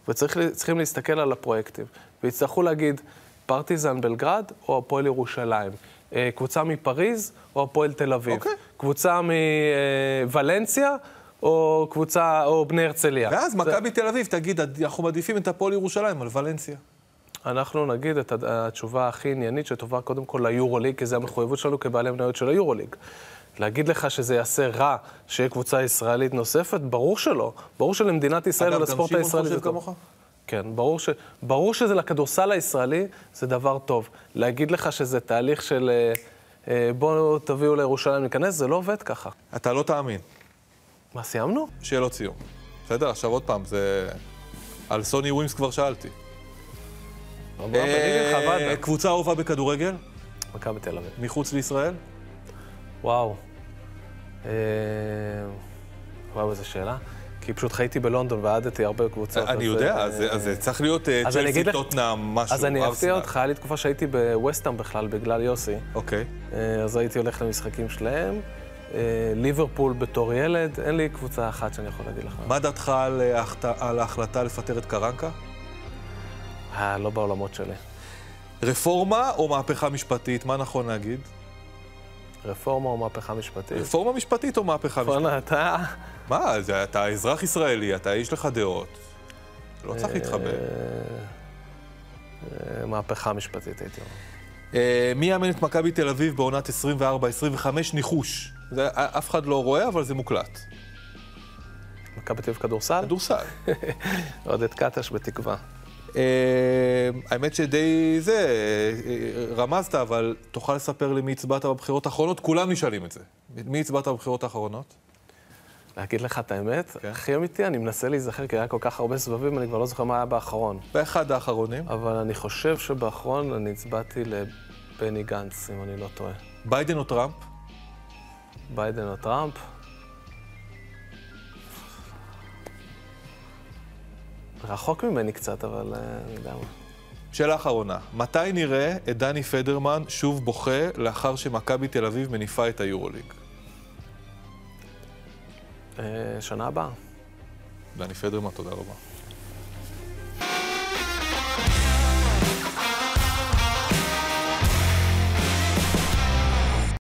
וצריכים להסתכל על הפרויקטים, ויצטרכו להגיד, פרטיזן בלגרד או הפועל ירושלים. אה, קבוצה מפריז או הפועל תל אביב. אוקיי. קבוצה מוולנסיה או קבוצה, או בני הרצליה. ואז זה- מכבי תל אביב תגיד, אנחנו מעדיפים את הפועל ירושלים על ולנסיה. אנחנו נגיד את התשובה הכי עניינית שטובה קודם כל ליורוליג, כי זו המחויבות שלנו כבעלי מניות של היורוליג. להגיד לך שזה יעשה רע שיהיה קבוצה ישראלית נוספת? ברור שלא. ברור שלמדינת ישראל אגב, גם ולספורט שמעון הישראלי חושב זה טוב. כמוך? כן, ברור, ש... ברור שזה לכדורסל הישראלי, זה דבר טוב. להגיד לך שזה תהליך של אה, אה, בואו תביאו לירושלים להיכנס, זה לא עובד ככה. אתה לא תאמין. מה, סיימנו? שאלות סיום. בסדר, עכשיו עוד פעם, זה... על סוני ווימס כבר שאלתי. קבוצה אהובה בכדורגל? מכבי תל אביב. מחוץ לישראל? וואו. אה, וואו, איזו שאלה. כי פשוט חייתי בלונדון ועדתי הרבה בקבוצות. אני אז, יודע, אה, אז זה צריך להיות אה, אני צ'לסי, טוטנאם, משהו. אז אני אפתיע. אותך, היה לי תקופה שהייתי בווסטהאם בכלל, בגלל יוסי. אוקיי. אה, אז הייתי הולך למשחקים שלהם. אה, ליברפול בתור ילד, אין לי קבוצה אחת שאני יכול להגיד לך. מה דעתך אה, על ההחלטה לפטר את קרנקה? אה, לא בעולמות שלי. רפורמה או מהפכה משפטית? מה נכון להגיד? רפורמה או מהפכה משפטית? רפורמה משפטית או מהפכה משפטית? בוא'נה, אתה... מה, זה- אתה אזרח ישראלי, אתה, יש לך דעות. לא צריך להתחבר. אה, מהפכה משפטית, הייתי אומר. אה, מי יאמן את מכבי תל אביב בעונת 24-25? ניחוש. זה, אף אחד לא רואה, אבל זה מוקלט. מכבי תל אביב כדורסל? כדורסל. *laughs* עודד קטש בתקווה. אה, האמת שדי זה, אה, רמזת, אבל תוכל לספר לי מי הצבעת בבחירות האחרונות? כולם נשאלים את זה. מי הצבעת בבחירות האחרונות? להגיד לך את האמת, כן. הכי אמיתי, אני מנסה להיזכר, כי היה כל כך הרבה סבבים, אני כבר לא זוכר מה היה באחרון. באחד האחרונים. אבל אני חושב שבאחרון אני הצבעתי לבני גנץ, אם אני לא טועה. ביידן או טראמפ? ביידן או טראמפ? רחוק ממני קצת, אבל אה, אני יודע מה. שאלה אחרונה, מתי נראה את דני פדרמן שוב בוכה לאחר שמכבי תל אביב מניפה את היורוליג? אה, שנה הבאה. דני פדרמן, תודה רבה.